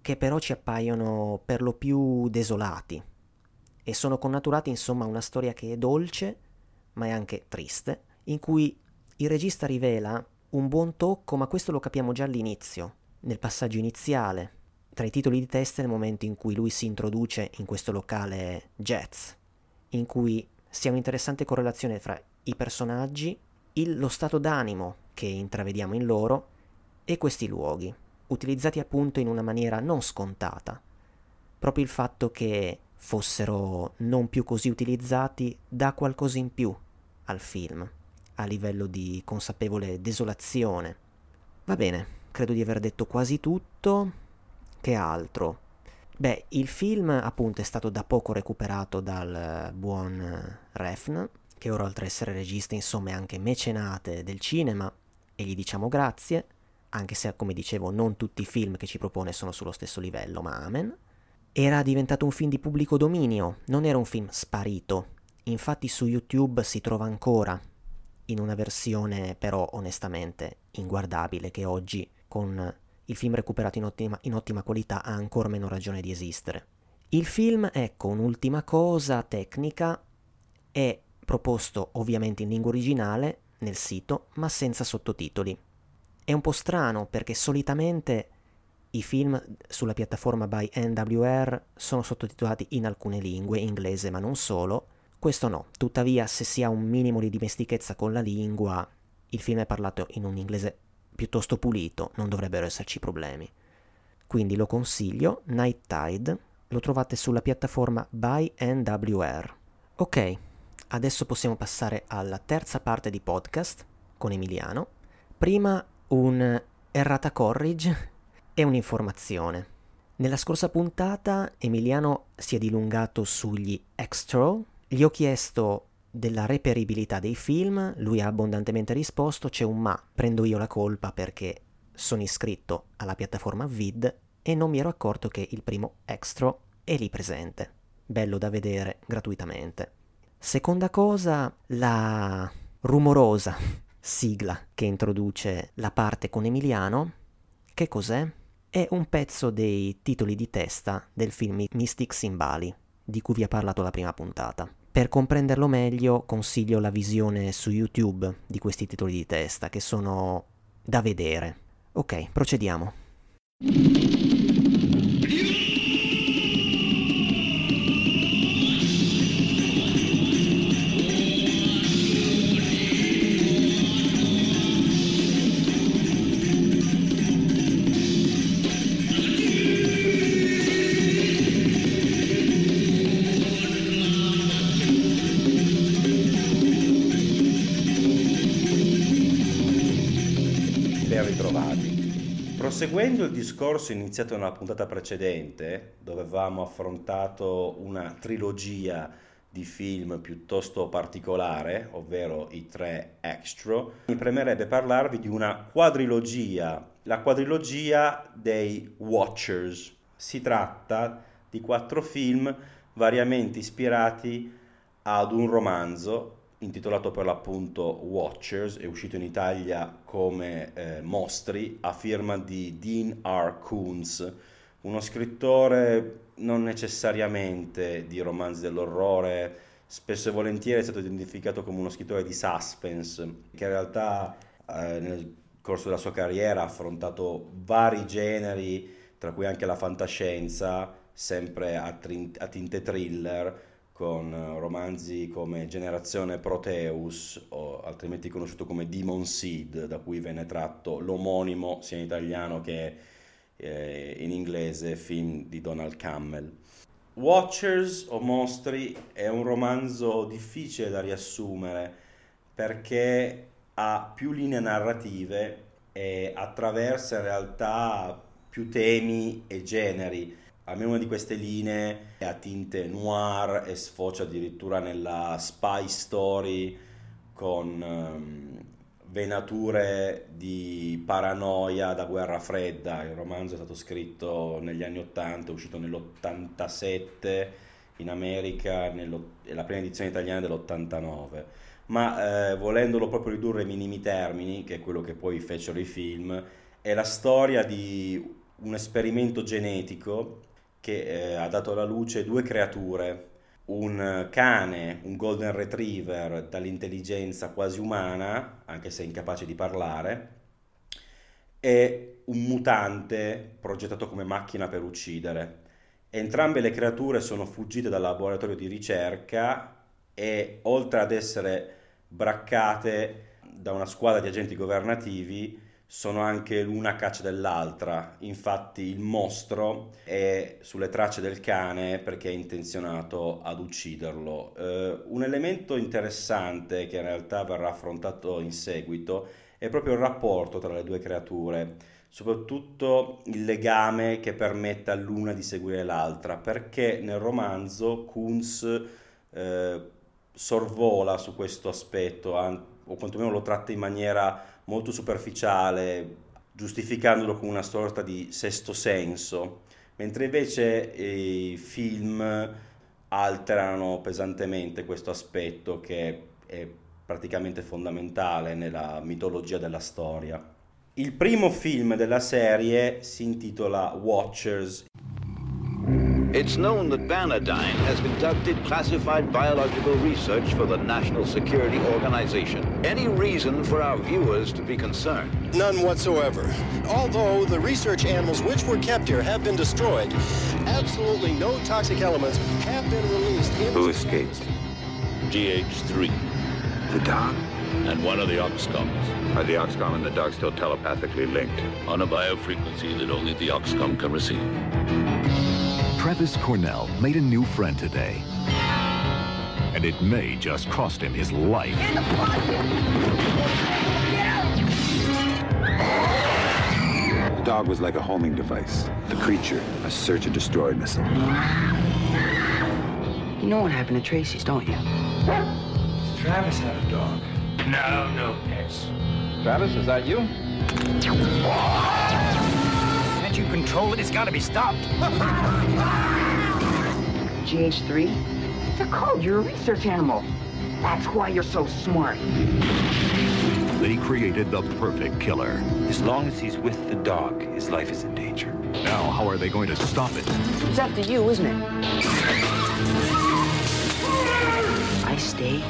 [SPEAKER 1] che però ci appaiono per lo più desolati. E sono connaturati insomma a una storia che è dolce ma è anche triste, in cui il regista rivela un buon tocco, ma questo lo capiamo già all'inizio, nel passaggio iniziale, tra i titoli di testa nel momento in cui lui si introduce in questo locale jazz, in cui si ha un'interessante correlazione fra i personaggi, il, lo stato d'animo che intravediamo in loro e questi luoghi utilizzati appunto in una maniera non scontata. Proprio il fatto che fossero non più così utilizzati dà qualcosa in più al film, a livello di consapevole desolazione. Va bene, credo di aver detto quasi tutto. Che altro? Beh, il film appunto è stato da poco recuperato dal buon Refn, che ora oltre ad essere regista insomma è anche mecenate del cinema, e gli diciamo grazie anche se come dicevo non tutti i film che ci propone sono sullo stesso livello, ma amen. Era diventato un film di pubblico dominio, non era un film sparito. Infatti su YouTube si trova ancora, in una versione però onestamente inguardabile, che oggi con il film recuperato in ottima, in ottima qualità ha ancora meno ragione di esistere. Il film, ecco, un'ultima cosa tecnica, è proposto ovviamente in lingua originale nel sito, ma senza sottotitoli. È un po' strano perché solitamente i film sulla piattaforma by NWR sono sottotitolati in alcune lingue, inglese ma non solo. Questo no, tuttavia se si ha un minimo di dimestichezza con la lingua, il film è parlato in un inglese piuttosto pulito, non dovrebbero esserci problemi. Quindi lo consiglio, Night Tide, lo trovate sulla piattaforma by NWR. Ok, adesso possiamo passare alla terza parte di podcast con Emiliano. Prima un errata corrige e un'informazione. Nella scorsa puntata Emiliano si è dilungato sugli extra, gli ho chiesto della reperibilità dei film, lui ha abbondantemente risposto c'è un ma, prendo io la colpa perché sono iscritto alla piattaforma Vid e non mi ero accorto che il primo extra è lì presente. Bello da vedere gratuitamente. Seconda cosa, la rumorosa sigla che introduce la parte con Emiliano. Che cos'è? È un pezzo dei titoli di testa del film Mystics in Bali, di cui vi ho parlato la prima puntata. Per comprenderlo meglio consiglio la visione su YouTube di questi titoli di testa, che sono da vedere. Ok, procediamo.
[SPEAKER 7] Discorso iniziato nella puntata precedente, dove avevamo affrontato una trilogia di film piuttosto particolare, ovvero i tre extra, mi premerebbe parlarvi di una quadrilogia, la quadrilogia dei Watchers. Si tratta di quattro film variamente ispirati ad un romanzo intitolato per l'appunto Watchers, è uscito in Italia come eh, Mostri, a firma di Dean R. Coons, uno scrittore non necessariamente di romanzi dell'orrore, spesso e volentieri è stato identificato come uno scrittore di suspense, che in realtà eh, nel corso della sua carriera ha affrontato vari generi, tra cui anche la fantascienza, sempre a, trin- a tinte thriller, con eh, romanzi come Generazione Proteus, o altrimenti conosciuto come Demon Seed, da cui venne tratto l'omonimo sia in italiano che eh, in inglese film di Donald Campbell. Watchers o Mostri è un romanzo difficile da riassumere perché ha più linee narrative e attraversa in realtà più temi e generi almeno una di queste linee è a tinte noir e sfocia addirittura nella spy story con um, venature di paranoia da guerra fredda. Il romanzo è stato scritto negli anni 80, è uscito nell'87 in America e la prima edizione italiana dell'89. Ma eh, volendolo proprio ridurre ai minimi termini, che è quello che poi fecero i film, è la storia di un esperimento genetico che eh, ha dato alla luce due creature, un cane, un golden retriever dall'intelligenza quasi umana, anche se incapace di parlare, e un mutante progettato come macchina per uccidere. Entrambe le creature sono fuggite dal laboratorio di ricerca e oltre ad essere braccate da una squadra di agenti governativi, sono anche l'una caccia dell'altra. Infatti il mostro è sulle tracce del cane perché è intenzionato ad ucciderlo. Eh, un elemento interessante che in realtà verrà affrontato in seguito è proprio il rapporto tra le due creature, soprattutto il legame che permette all'una di seguire l'altra, perché nel romanzo Kunz eh, sorvola su questo aspetto, o quantomeno lo tratta in maniera molto superficiale, giustificandolo con una sorta di sesto senso, mentre invece i film alterano pesantemente questo aspetto che è praticamente fondamentale nella mitologia della storia. Il primo film della serie si intitola Watchers.
[SPEAKER 8] It's known that Banadyne has conducted classified biological research for the National Security Organization. Any reason for our viewers to be concerned?
[SPEAKER 9] None whatsoever. Although the research animals which were kept here have been destroyed, absolutely no toxic elements have been released.
[SPEAKER 10] Who escaped?
[SPEAKER 8] GH3.
[SPEAKER 10] The dog?
[SPEAKER 8] And one of the Oxcoms.
[SPEAKER 10] Are the Oxcom and the dog still telepathically linked?
[SPEAKER 8] On a biofrequency that only the Oxcom can receive.
[SPEAKER 11] Travis Cornell made a new friend today. And it may just cost him his life.
[SPEAKER 10] The dog was like a homing device. The creature, a search and destroy missile.
[SPEAKER 12] You know what happened to Tracy's, don't you?
[SPEAKER 13] Travis had a dog. No, no pets.
[SPEAKER 4] Travis, is that you?
[SPEAKER 13] Can't you control it? It's got to be stopped.
[SPEAKER 12] GH3? It's a code. You're a research animal. That's why you're so smart.
[SPEAKER 11] They created the perfect killer.
[SPEAKER 14] As long as he's with the dog, his life is in danger.
[SPEAKER 11] Now, how are they going to stop it?
[SPEAKER 12] It's up to you, isn't it? I stay,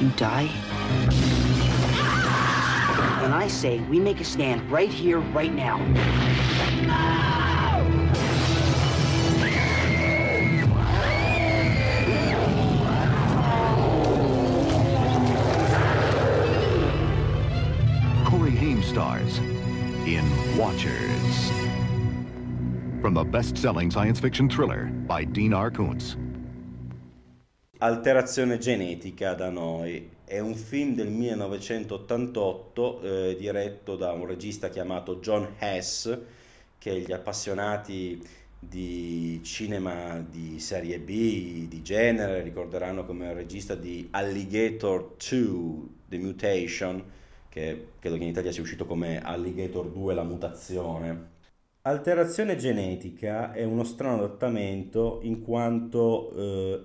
[SPEAKER 12] you die. And I say we make a stand right here, right now.
[SPEAKER 11] Stars in Watchers. From the best-selling science fiction thriller by Dean R. Koontz.
[SPEAKER 7] Alterazione genetica da noi è un film del 1988 eh, diretto da un regista chiamato John Hess che gli appassionati di cinema di serie B, di genere, ricorderanno come il regista di Alligator 2, The Mutation, che credo che in Italia sia uscito come Alligator 2, La mutazione. Alterazione genetica è uno strano adattamento in quanto eh,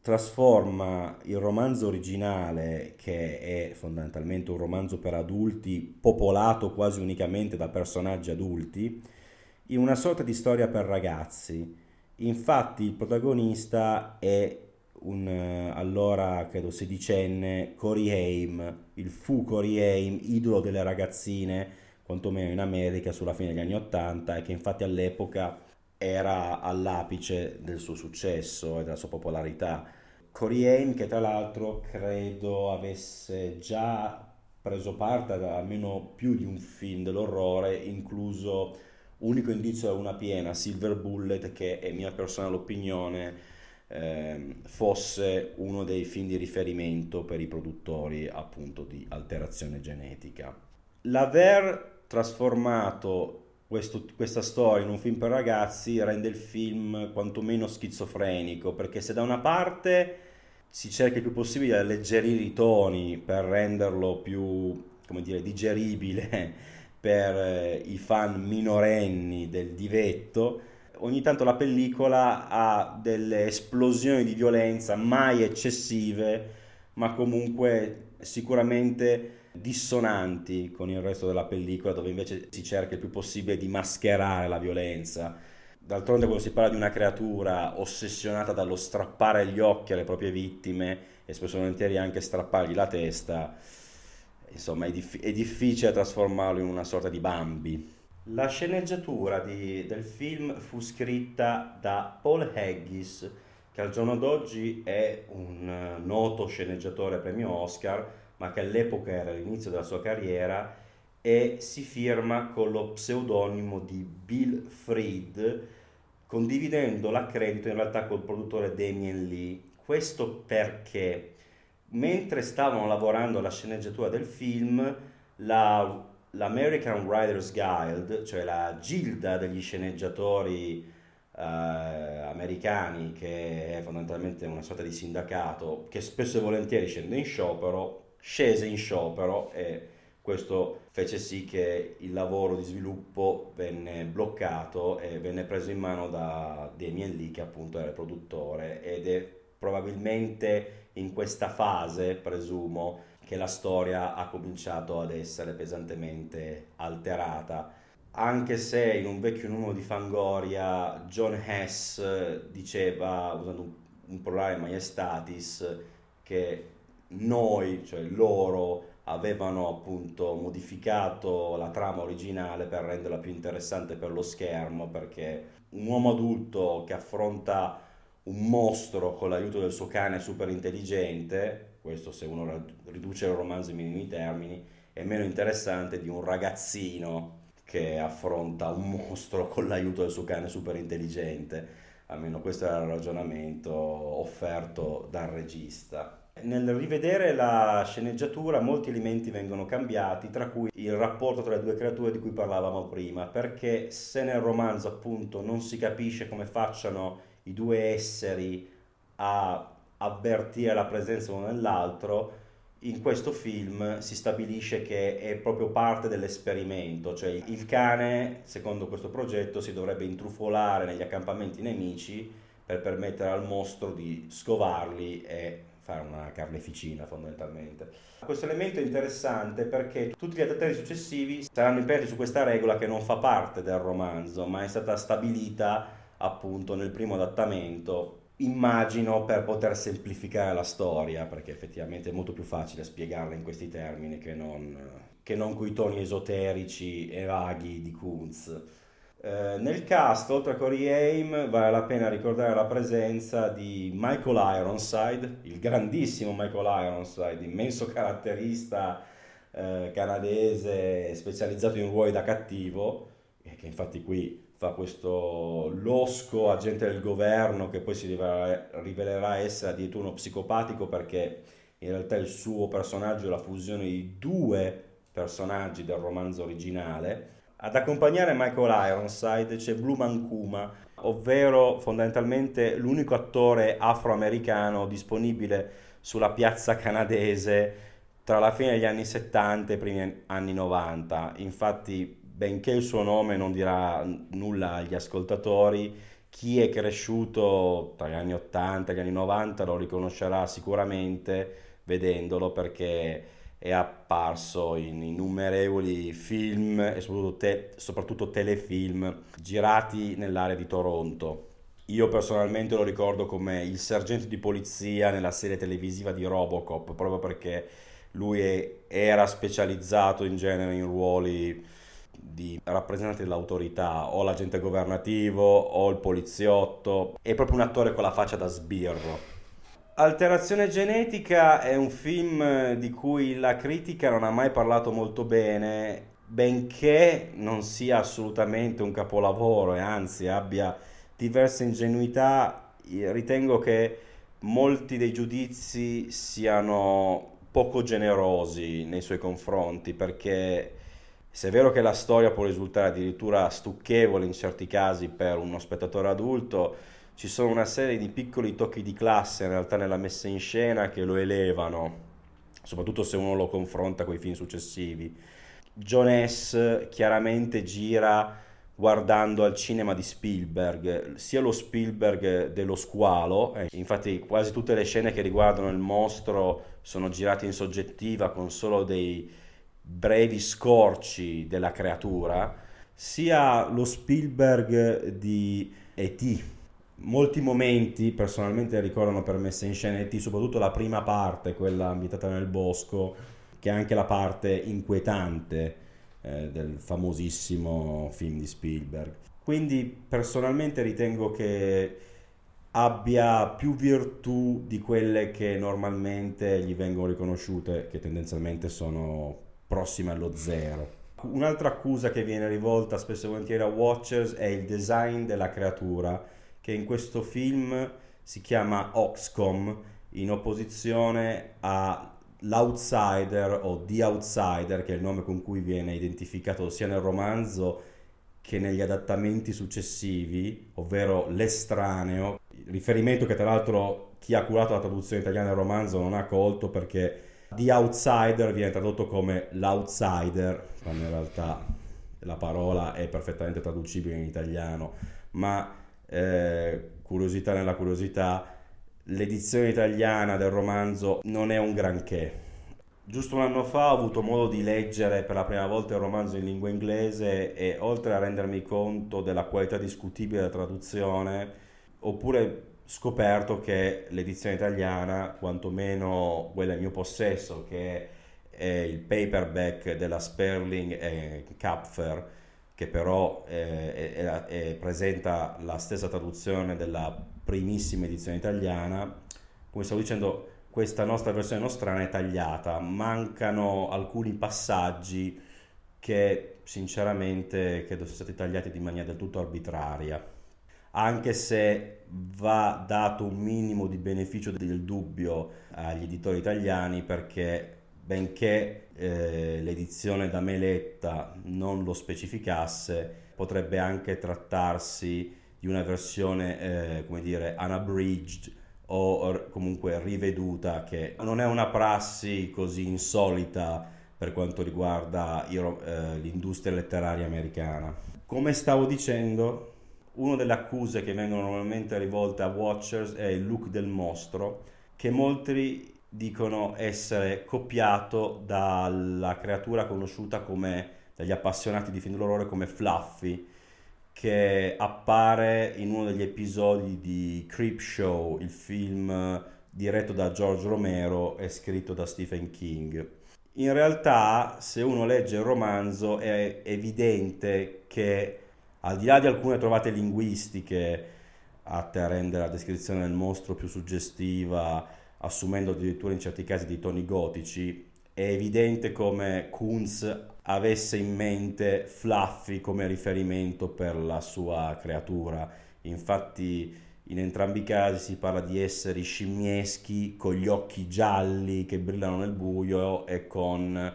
[SPEAKER 7] trasforma il romanzo originale, che è fondamentalmente un romanzo per adulti, popolato quasi unicamente da personaggi adulti, in una sorta di storia per ragazzi. Infatti il protagonista è un eh, allora credo sedicenne Corey Haim, il fu Corey Haim, idolo delle ragazzine, quantomeno in America sulla fine degli anni Ottanta e che infatti all'epoca era all'apice del suo successo e della sua popolarità. Corey Haim che tra l'altro credo avesse già preso parte ad almeno più di un film dell'orrore, incluso Unico indizio è una piena, Silver Bullet, che è mia personale opinione eh, fosse uno dei film di riferimento per i produttori appunto di alterazione genetica. L'aver trasformato questo, questa storia in un film per ragazzi rende il film quantomeno schizofrenico, perché se da una parte si cerca il più possibile di alleggerire i toni per renderlo più, come dire, digeribile per eh, i fan minorenni del divetto, ogni tanto la pellicola ha delle esplosioni di violenza mai eccessive, ma comunque sicuramente dissonanti con il resto della pellicola, dove invece si cerca il più possibile di mascherare la violenza. D'altronde quando si parla di una creatura ossessionata dallo strappare gli occhi alle proprie vittime e spesso volentieri anche strappargli la testa, insomma è, diff- è difficile trasformarlo in una sorta di Bambi. La sceneggiatura di, del film fu scritta da Paul Haggis, che al giorno d'oggi è un eh, noto sceneggiatore premio Oscar, ma che all'epoca era l'inizio della sua carriera e si firma con lo pseudonimo di Bill Fried, condividendo l'accredito in realtà col produttore Damien Lee. Questo perché mentre stavano lavorando alla sceneggiatura del film, la, l'American Writers Guild, cioè la gilda degli sceneggiatori eh, americani, che è fondamentalmente una sorta di sindacato, che spesso e volentieri scende in sciopero, scese in sciopero e Questo fece sì che il lavoro di sviluppo venne bloccato e venne preso in mano da Damien Lee, che appunto era il produttore, ed è probabilmente in questa fase, presumo, che la storia ha cominciato ad essere pesantemente alterata. Anche se in un vecchio numero di Fangoria John Hess diceva, usando un, un plurale maiestatis, che noi, cioè loro, avevano appunto modificato la trama originale per renderla più interessante per lo schermo, perché un uomo adulto che affronta un mostro con l'aiuto del suo cane super intelligente, questo se uno riduce il romanzo ai minimi termini, è meno interessante di un ragazzino che affronta un mostro con l'aiuto del suo cane super intelligente. Almeno questo era il ragionamento offerto dal regista. Nel rivedere la sceneggiatura molti elementi vengono cambiati, tra cui il rapporto tra le due creature di cui parlavamo prima, perché se nel romanzo appunto non si capisce come facciano i due esseri a avvertire la presenza uno nell'altro, in questo film si stabilisce che è proprio parte dell'esperimento, cioè il cane, secondo questo progetto, si dovrebbe intrufolare negli accampamenti nemici per permettere al mostro di scovarli e fare una carneficina fondamentalmente. Questo elemento è interessante perché tutti gli adattati successivi saranno imperti su questa regola che non fa parte del romanzo, ma è stata stabilita appunto nel primo adattamento immagino per poter semplificare la storia, perché effettivamente è molto più facile spiegarla in questi termini che non, che non coi toni esoterici e vaghi di Kunz. Eh, nel cast, oltre a Corey Haim, vale la pena ricordare la presenza di Michael Ironside, il grandissimo Michael Ironside, immenso caratterista eh, canadese specializzato in ruoli da cattivo, che infatti qui fa questo losco agente del governo che poi si rivelerà, essere addirittura uno psicopatico perché in realtà il suo personaggio è la fusione di due personaggi del romanzo originale. Ad accompagnare Michael Ironside c'è Blue Mancuma, ovvero fondamentalmente l'unico attore afroamericano disponibile sulla piazza canadese tra la fine degli anni 70 e i primi anni 90. Infatti benché il suo nome non dirà nulla agli ascoltatori, chi è cresciuto tra gli anni 80 e gli anni 90 lo riconoscerà sicuramente vedendolo perché è apparso in innumerevoli film e soprattutto, te- soprattutto telefilm girati nell'area di Toronto. Io personalmente lo ricordo come il sergente di polizia nella serie televisiva di Robocop, proprio perché lui è, era specializzato in genere in ruoli di rappresentante dell'autorità, o l'agente governativo o il poliziotto, è proprio un attore con la faccia da sbirro. Alterazione genetica è un film di cui la critica non ha mai parlato molto bene, benché non sia assolutamente un capolavoro e anzi abbia diverse ingenuità, ritengo che molti dei giudizi siano poco generosi nei suoi confronti perché se è vero che la storia può risultare addirittura stucchevole in certi casi per uno spettatore adulto, ci sono una serie di piccoli tocchi di classe in realtà nella messa in scena che lo elevano, soprattutto se uno lo confronta con i film successivi. John S. chiaramente gira guardando al cinema di Spielberg, sia lo Spielberg dello squalo, eh, infatti quasi tutte le scene che riguardano il mostro sono girate in soggettiva con solo dei brevi scorci della creatura, sia lo Spielberg di E.T. Molti momenti personalmente ricordano per messa in scena E.T., soprattutto la prima parte, quella ambientata nel bosco, che è anche la parte inquietante eh, del famosissimo film di Spielberg. Quindi personalmente ritengo che abbia più virtù di quelle che normalmente gli vengono riconosciute, che tendenzialmente sono prossime allo zero. Un'altra accusa che viene rivolta spesso e volentieri a Watchers è il design della creatura, che in questo film si chiama Oxcom, in opposizione all'Outsider o The Outsider, che è il nome con cui viene identificato sia nel romanzo che negli adattamenti successivi, ovvero l'estraneo, riferimento che tra l'altro chi ha curato la traduzione italiana del romanzo non ha colto perché The Outsider viene tradotto come l'outsider, quando in realtà la parola è perfettamente traducibile in italiano, ma eh, curiosità nella curiosità, l'edizione italiana del romanzo non è un granché. Giusto un anno fa ho avuto modo di leggere per la prima volta il romanzo in lingua inglese e oltre a rendermi conto della qualità discutibile della traduzione, oppure scoperto che l'edizione italiana, quantomeno quella in mio possesso, che è il paperback della Sperling e Kapfer, che però eh, è, è, è, presenta la stessa traduzione della primissima edizione italiana, come stavo dicendo, questa nostra versione nostrana è tagliata, mancano alcuni passaggi che sinceramente credo siano stati tagliati in maniera del tutto arbitraria anche se va dato un minimo di beneficio del dubbio agli editori italiani perché benché eh, l'edizione da Meletta non lo specificasse, potrebbe anche trattarsi di una versione, eh, come dire, unabridged o comunque riveduta, che non è una prassi così insolita per quanto riguarda eh, l'industria letteraria americana. Come stavo dicendo, una delle accuse che vengono normalmente rivolte a Watchers è il look del mostro, che molti dicono essere copiato dalla creatura conosciuta come, dagli appassionati di film d'orrore come Fluffy, che appare in uno degli episodi di Creepshow, il film diretto da George Romero e scritto da Stephen King. In realtà, se uno legge il romanzo, è evidente che al di là di alcune trovate linguistiche atte a rendere la descrizione del mostro più suggestiva, assumendo addirittura in certi casi dei toni gotici, è evidente come Kunz avesse in mente Fluffy come riferimento per la sua creatura. Infatti in entrambi i casi si parla di esseri scimmieschi con gli occhi gialli che brillano nel buio e con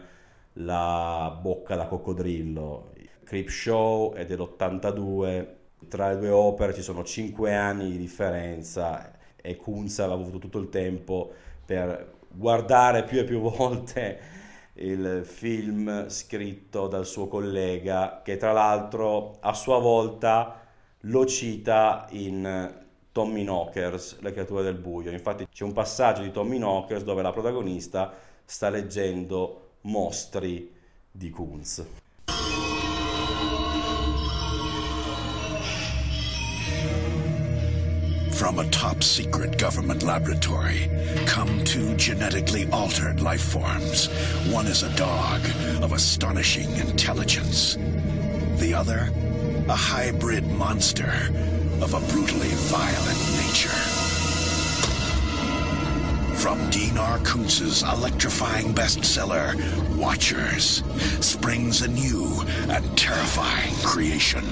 [SPEAKER 7] la bocca da coccodrillo. Creepshow è dell'82, tra le due opere ci sono 5 anni di differenza e Kunz aveva avuto tutto il tempo per guardare più e più volte il film scritto dal suo collega che tra l'altro a sua volta lo cita in Tommy Knockers, Le creature del buio. Infatti c'è un passaggio di Tommy Knockers dove la protagonista sta leggendo Mostri di Kunz.
[SPEAKER 15] From a top secret government laboratory come two genetically altered life forms. One is a dog of astonishing intelligence. The other, a hybrid monster of a brutally violent nature. From Dean R. Kuntz's electrifying bestseller, Watchers, springs a new and terrifying creation.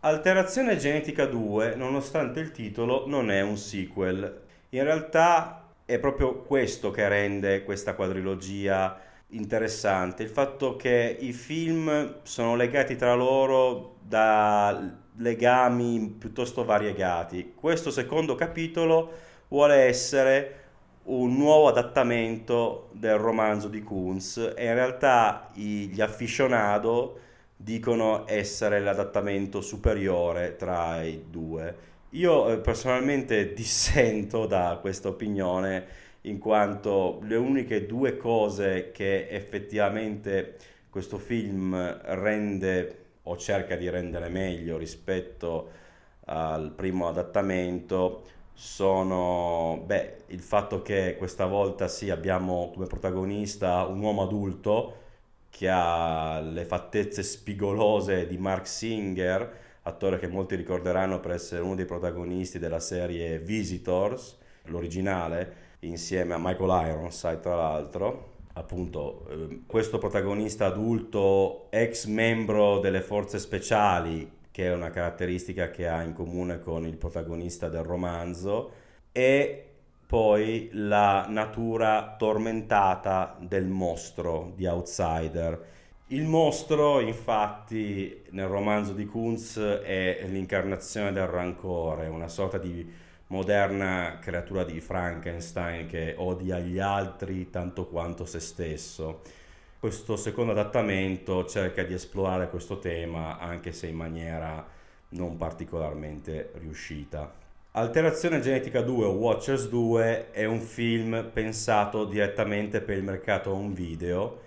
[SPEAKER 7] Alterazione genetica 2, nonostante il titolo, non è un sequel. In realtà è proprio questo che rende questa quadrilogia interessante, il fatto che i film sono legati tra loro da legami piuttosto variegati. Questo secondo capitolo vuole essere un nuovo adattamento del romanzo di Kunz e in realtà gli afficionado dicono essere l'adattamento superiore tra i due. Io eh, personalmente dissento da questa opinione in quanto le uniche due cose che effettivamente questo film rende o cerca di rendere meglio rispetto al primo adattamento sono beh, il fatto che questa volta sì abbiamo come protagonista un uomo adulto che ha le fattezze spigolose di Mark Singer, attore che molti ricorderanno per essere uno dei protagonisti della serie Visitors, l'originale, insieme a Michael Ironside tra l'altro. Appunto, eh, questo protagonista adulto, ex membro delle forze speciali, che è una caratteristica che ha in comune con il protagonista del romanzo, e poi la natura tormentata del mostro di Outsider. Il mostro, infatti, nel romanzo di Kunz è l'incarnazione del rancore, una sorta di moderna creatura di Frankenstein che odia gli altri tanto quanto se stesso. Questo secondo adattamento cerca di esplorare questo tema anche se in maniera non particolarmente riuscita. Alterazione genetica 2 o Watchers 2 è un film pensato direttamente per il mercato home video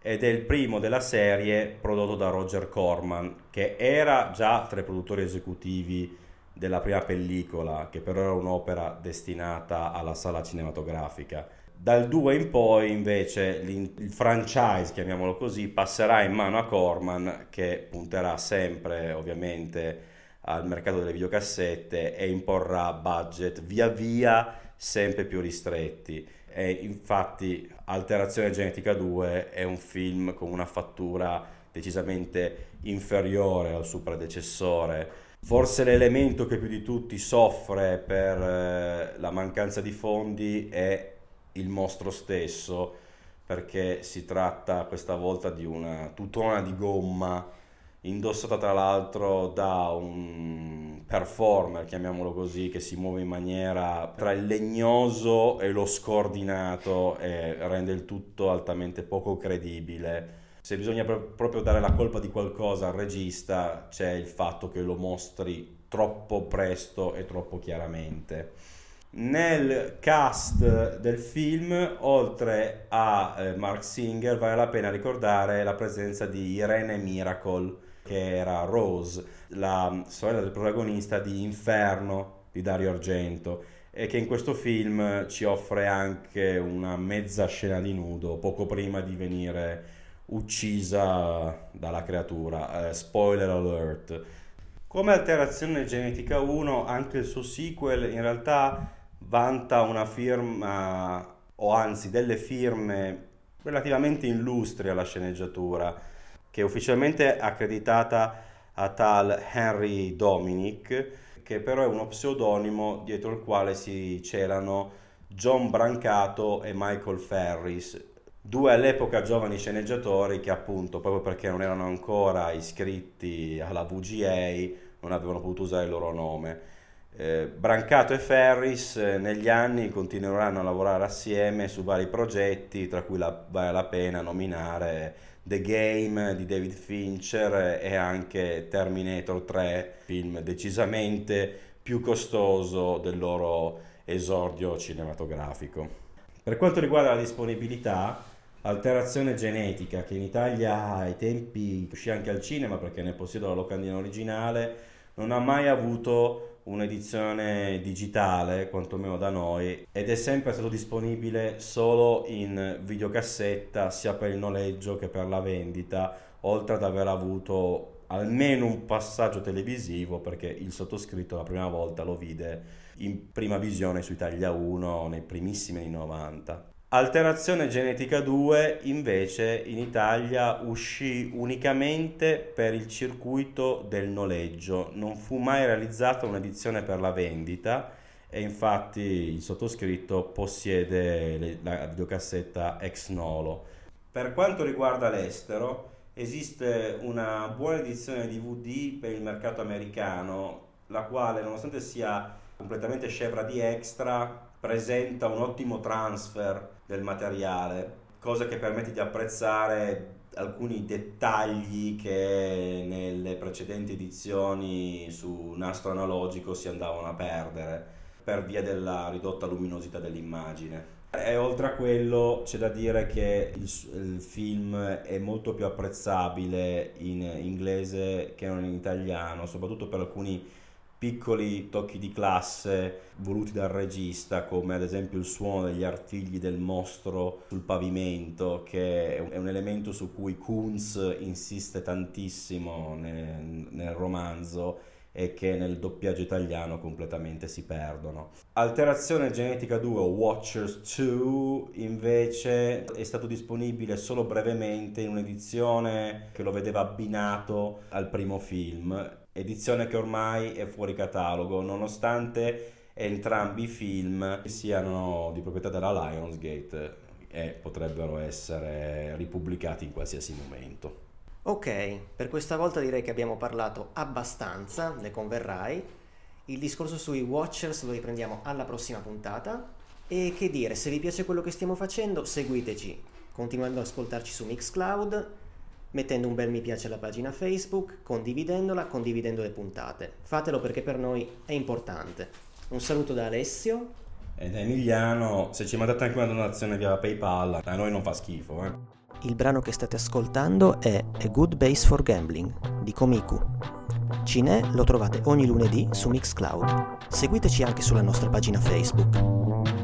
[SPEAKER 7] ed è il primo della serie prodotto da Roger Corman che era già tra i produttori esecutivi della prima pellicola, che però era un'opera destinata alla sala cinematografica. Dal 2 in poi invece il franchise, chiamiamolo così, passerà in mano a Corman che punterà sempre ovviamente al mercato delle videocassette e imporrà budget via via sempre più ristretti. E infatti Alterazione Genetica 2 è un film con una fattura decisamente inferiore al suo predecessore Forse l'elemento che più di tutti soffre per eh, la mancanza di fondi è il mostro stesso, perché si tratta questa volta di una tutona di gomma indossata tra l'altro da un performer, chiamiamolo così, che si muove in maniera tra il legnoso e lo scordinato e rende il tutto altamente poco credibile se bisogna proprio dare la colpa di qualcosa al regista, c'è il fatto che lo mostri troppo presto e troppo chiaramente. Nel cast del film, oltre a eh, Mark Singer, vale la pena ricordare la presenza di Irene Miracle, che era Rose, la sorella del protagonista di Inferno di Dario Argento e che in questo film ci offre anche una mezza scena di nudo poco prima di venire uccisa dalla creatura. Eh, spoiler alert. Come alterazione genetica 1, anche il suo sequel in realtà vanta una firma, o anzi delle firme relativamente illustri alla sceneggiatura, che è ufficialmente accreditata a tal Henry Dominic, che però è uno pseudonimo dietro il quale si celano John Brancato e Michael Ferris, due all'epoca giovani sceneggiatori che appunto proprio perché non erano ancora iscritti alla VGA non avevano potuto usare il loro nome. Eh, Brancato e Ferris eh, negli anni continueranno a lavorare assieme su vari progetti, tra cui la, vale la pena nominare The Game di David Fincher e anche Terminator 3, film decisamente più costoso del loro esordio cinematografico. Per quanto riguarda la disponibilità, alterazione genetica che in Italia ai tempi uscì anche al cinema perché ne possiedo la locandina originale, non ha mai avuto un'edizione digitale, quantomeno da noi, ed è sempre stato disponibile solo in videocassetta sia per il noleggio che per la vendita, oltre ad aver avuto almeno un passaggio televisivo perché il sottoscritto la prima volta lo vide in prima visione su Italia 1 nei primissimi anni 90. Alterazione genetica 2 invece in Italia uscì unicamente per il circuito del noleggio, non fu mai realizzata un'edizione per la vendita e infatti il sottoscritto possiede la videocassetta ex nolo. Per quanto riguarda l'estero, esiste una buona edizione DVD per il mercato americano, la quale nonostante sia completamente scevra di extra, presenta un ottimo transfer del materiale, cosa che permette di apprezzare alcuni dettagli che nelle precedenti edizioni su nastro analogico si andavano a perdere per via della ridotta luminosità dell'immagine. E oltre a quello c'è da dire che il, il, film è molto più apprezzabile in inglese che non in italiano, soprattutto per alcuni piccoli tocchi di classe voluti dal regista, come ad esempio il suono degli artigli del mostro sul pavimento, che è un elemento su cui Kunz insiste tantissimo nel, nel romanzo e che nel doppiaggio italiano completamente si perdono. Alterazione genetica 2 Watchers 2 invece è stato disponibile solo brevemente in un'edizione che lo vedeva abbinato al primo film, edizione che ormai è fuori catalogo nonostante entrambi i film siano di proprietà della Lionsgate e potrebbero essere ripubblicati in qualsiasi momento.
[SPEAKER 1] Ok, per questa volta direi che abbiamo parlato abbastanza, ne converrai. Il discorso sui Watchers lo riprendiamo alla prossima puntata. E che dire, se vi piace quello che stiamo facendo, seguiteci, continuando ad ascoltarci su Mixcloud, mettendo un bel mi piace alla pagina Facebook, condividendola, condividendo le puntate. Fatelo perché per noi è importante. Un saluto da Alessio.
[SPEAKER 7] E da Emiliano, se ci mandate anche una donazione via PayPal, a noi non fa schifo, eh.
[SPEAKER 1] Il brano che state ascoltando è A Good Base for Gambling di Komiku. Cine lo trovate ogni lunedì su Mixcloud. Seguiteci anche sulla nostra pagina Facebook.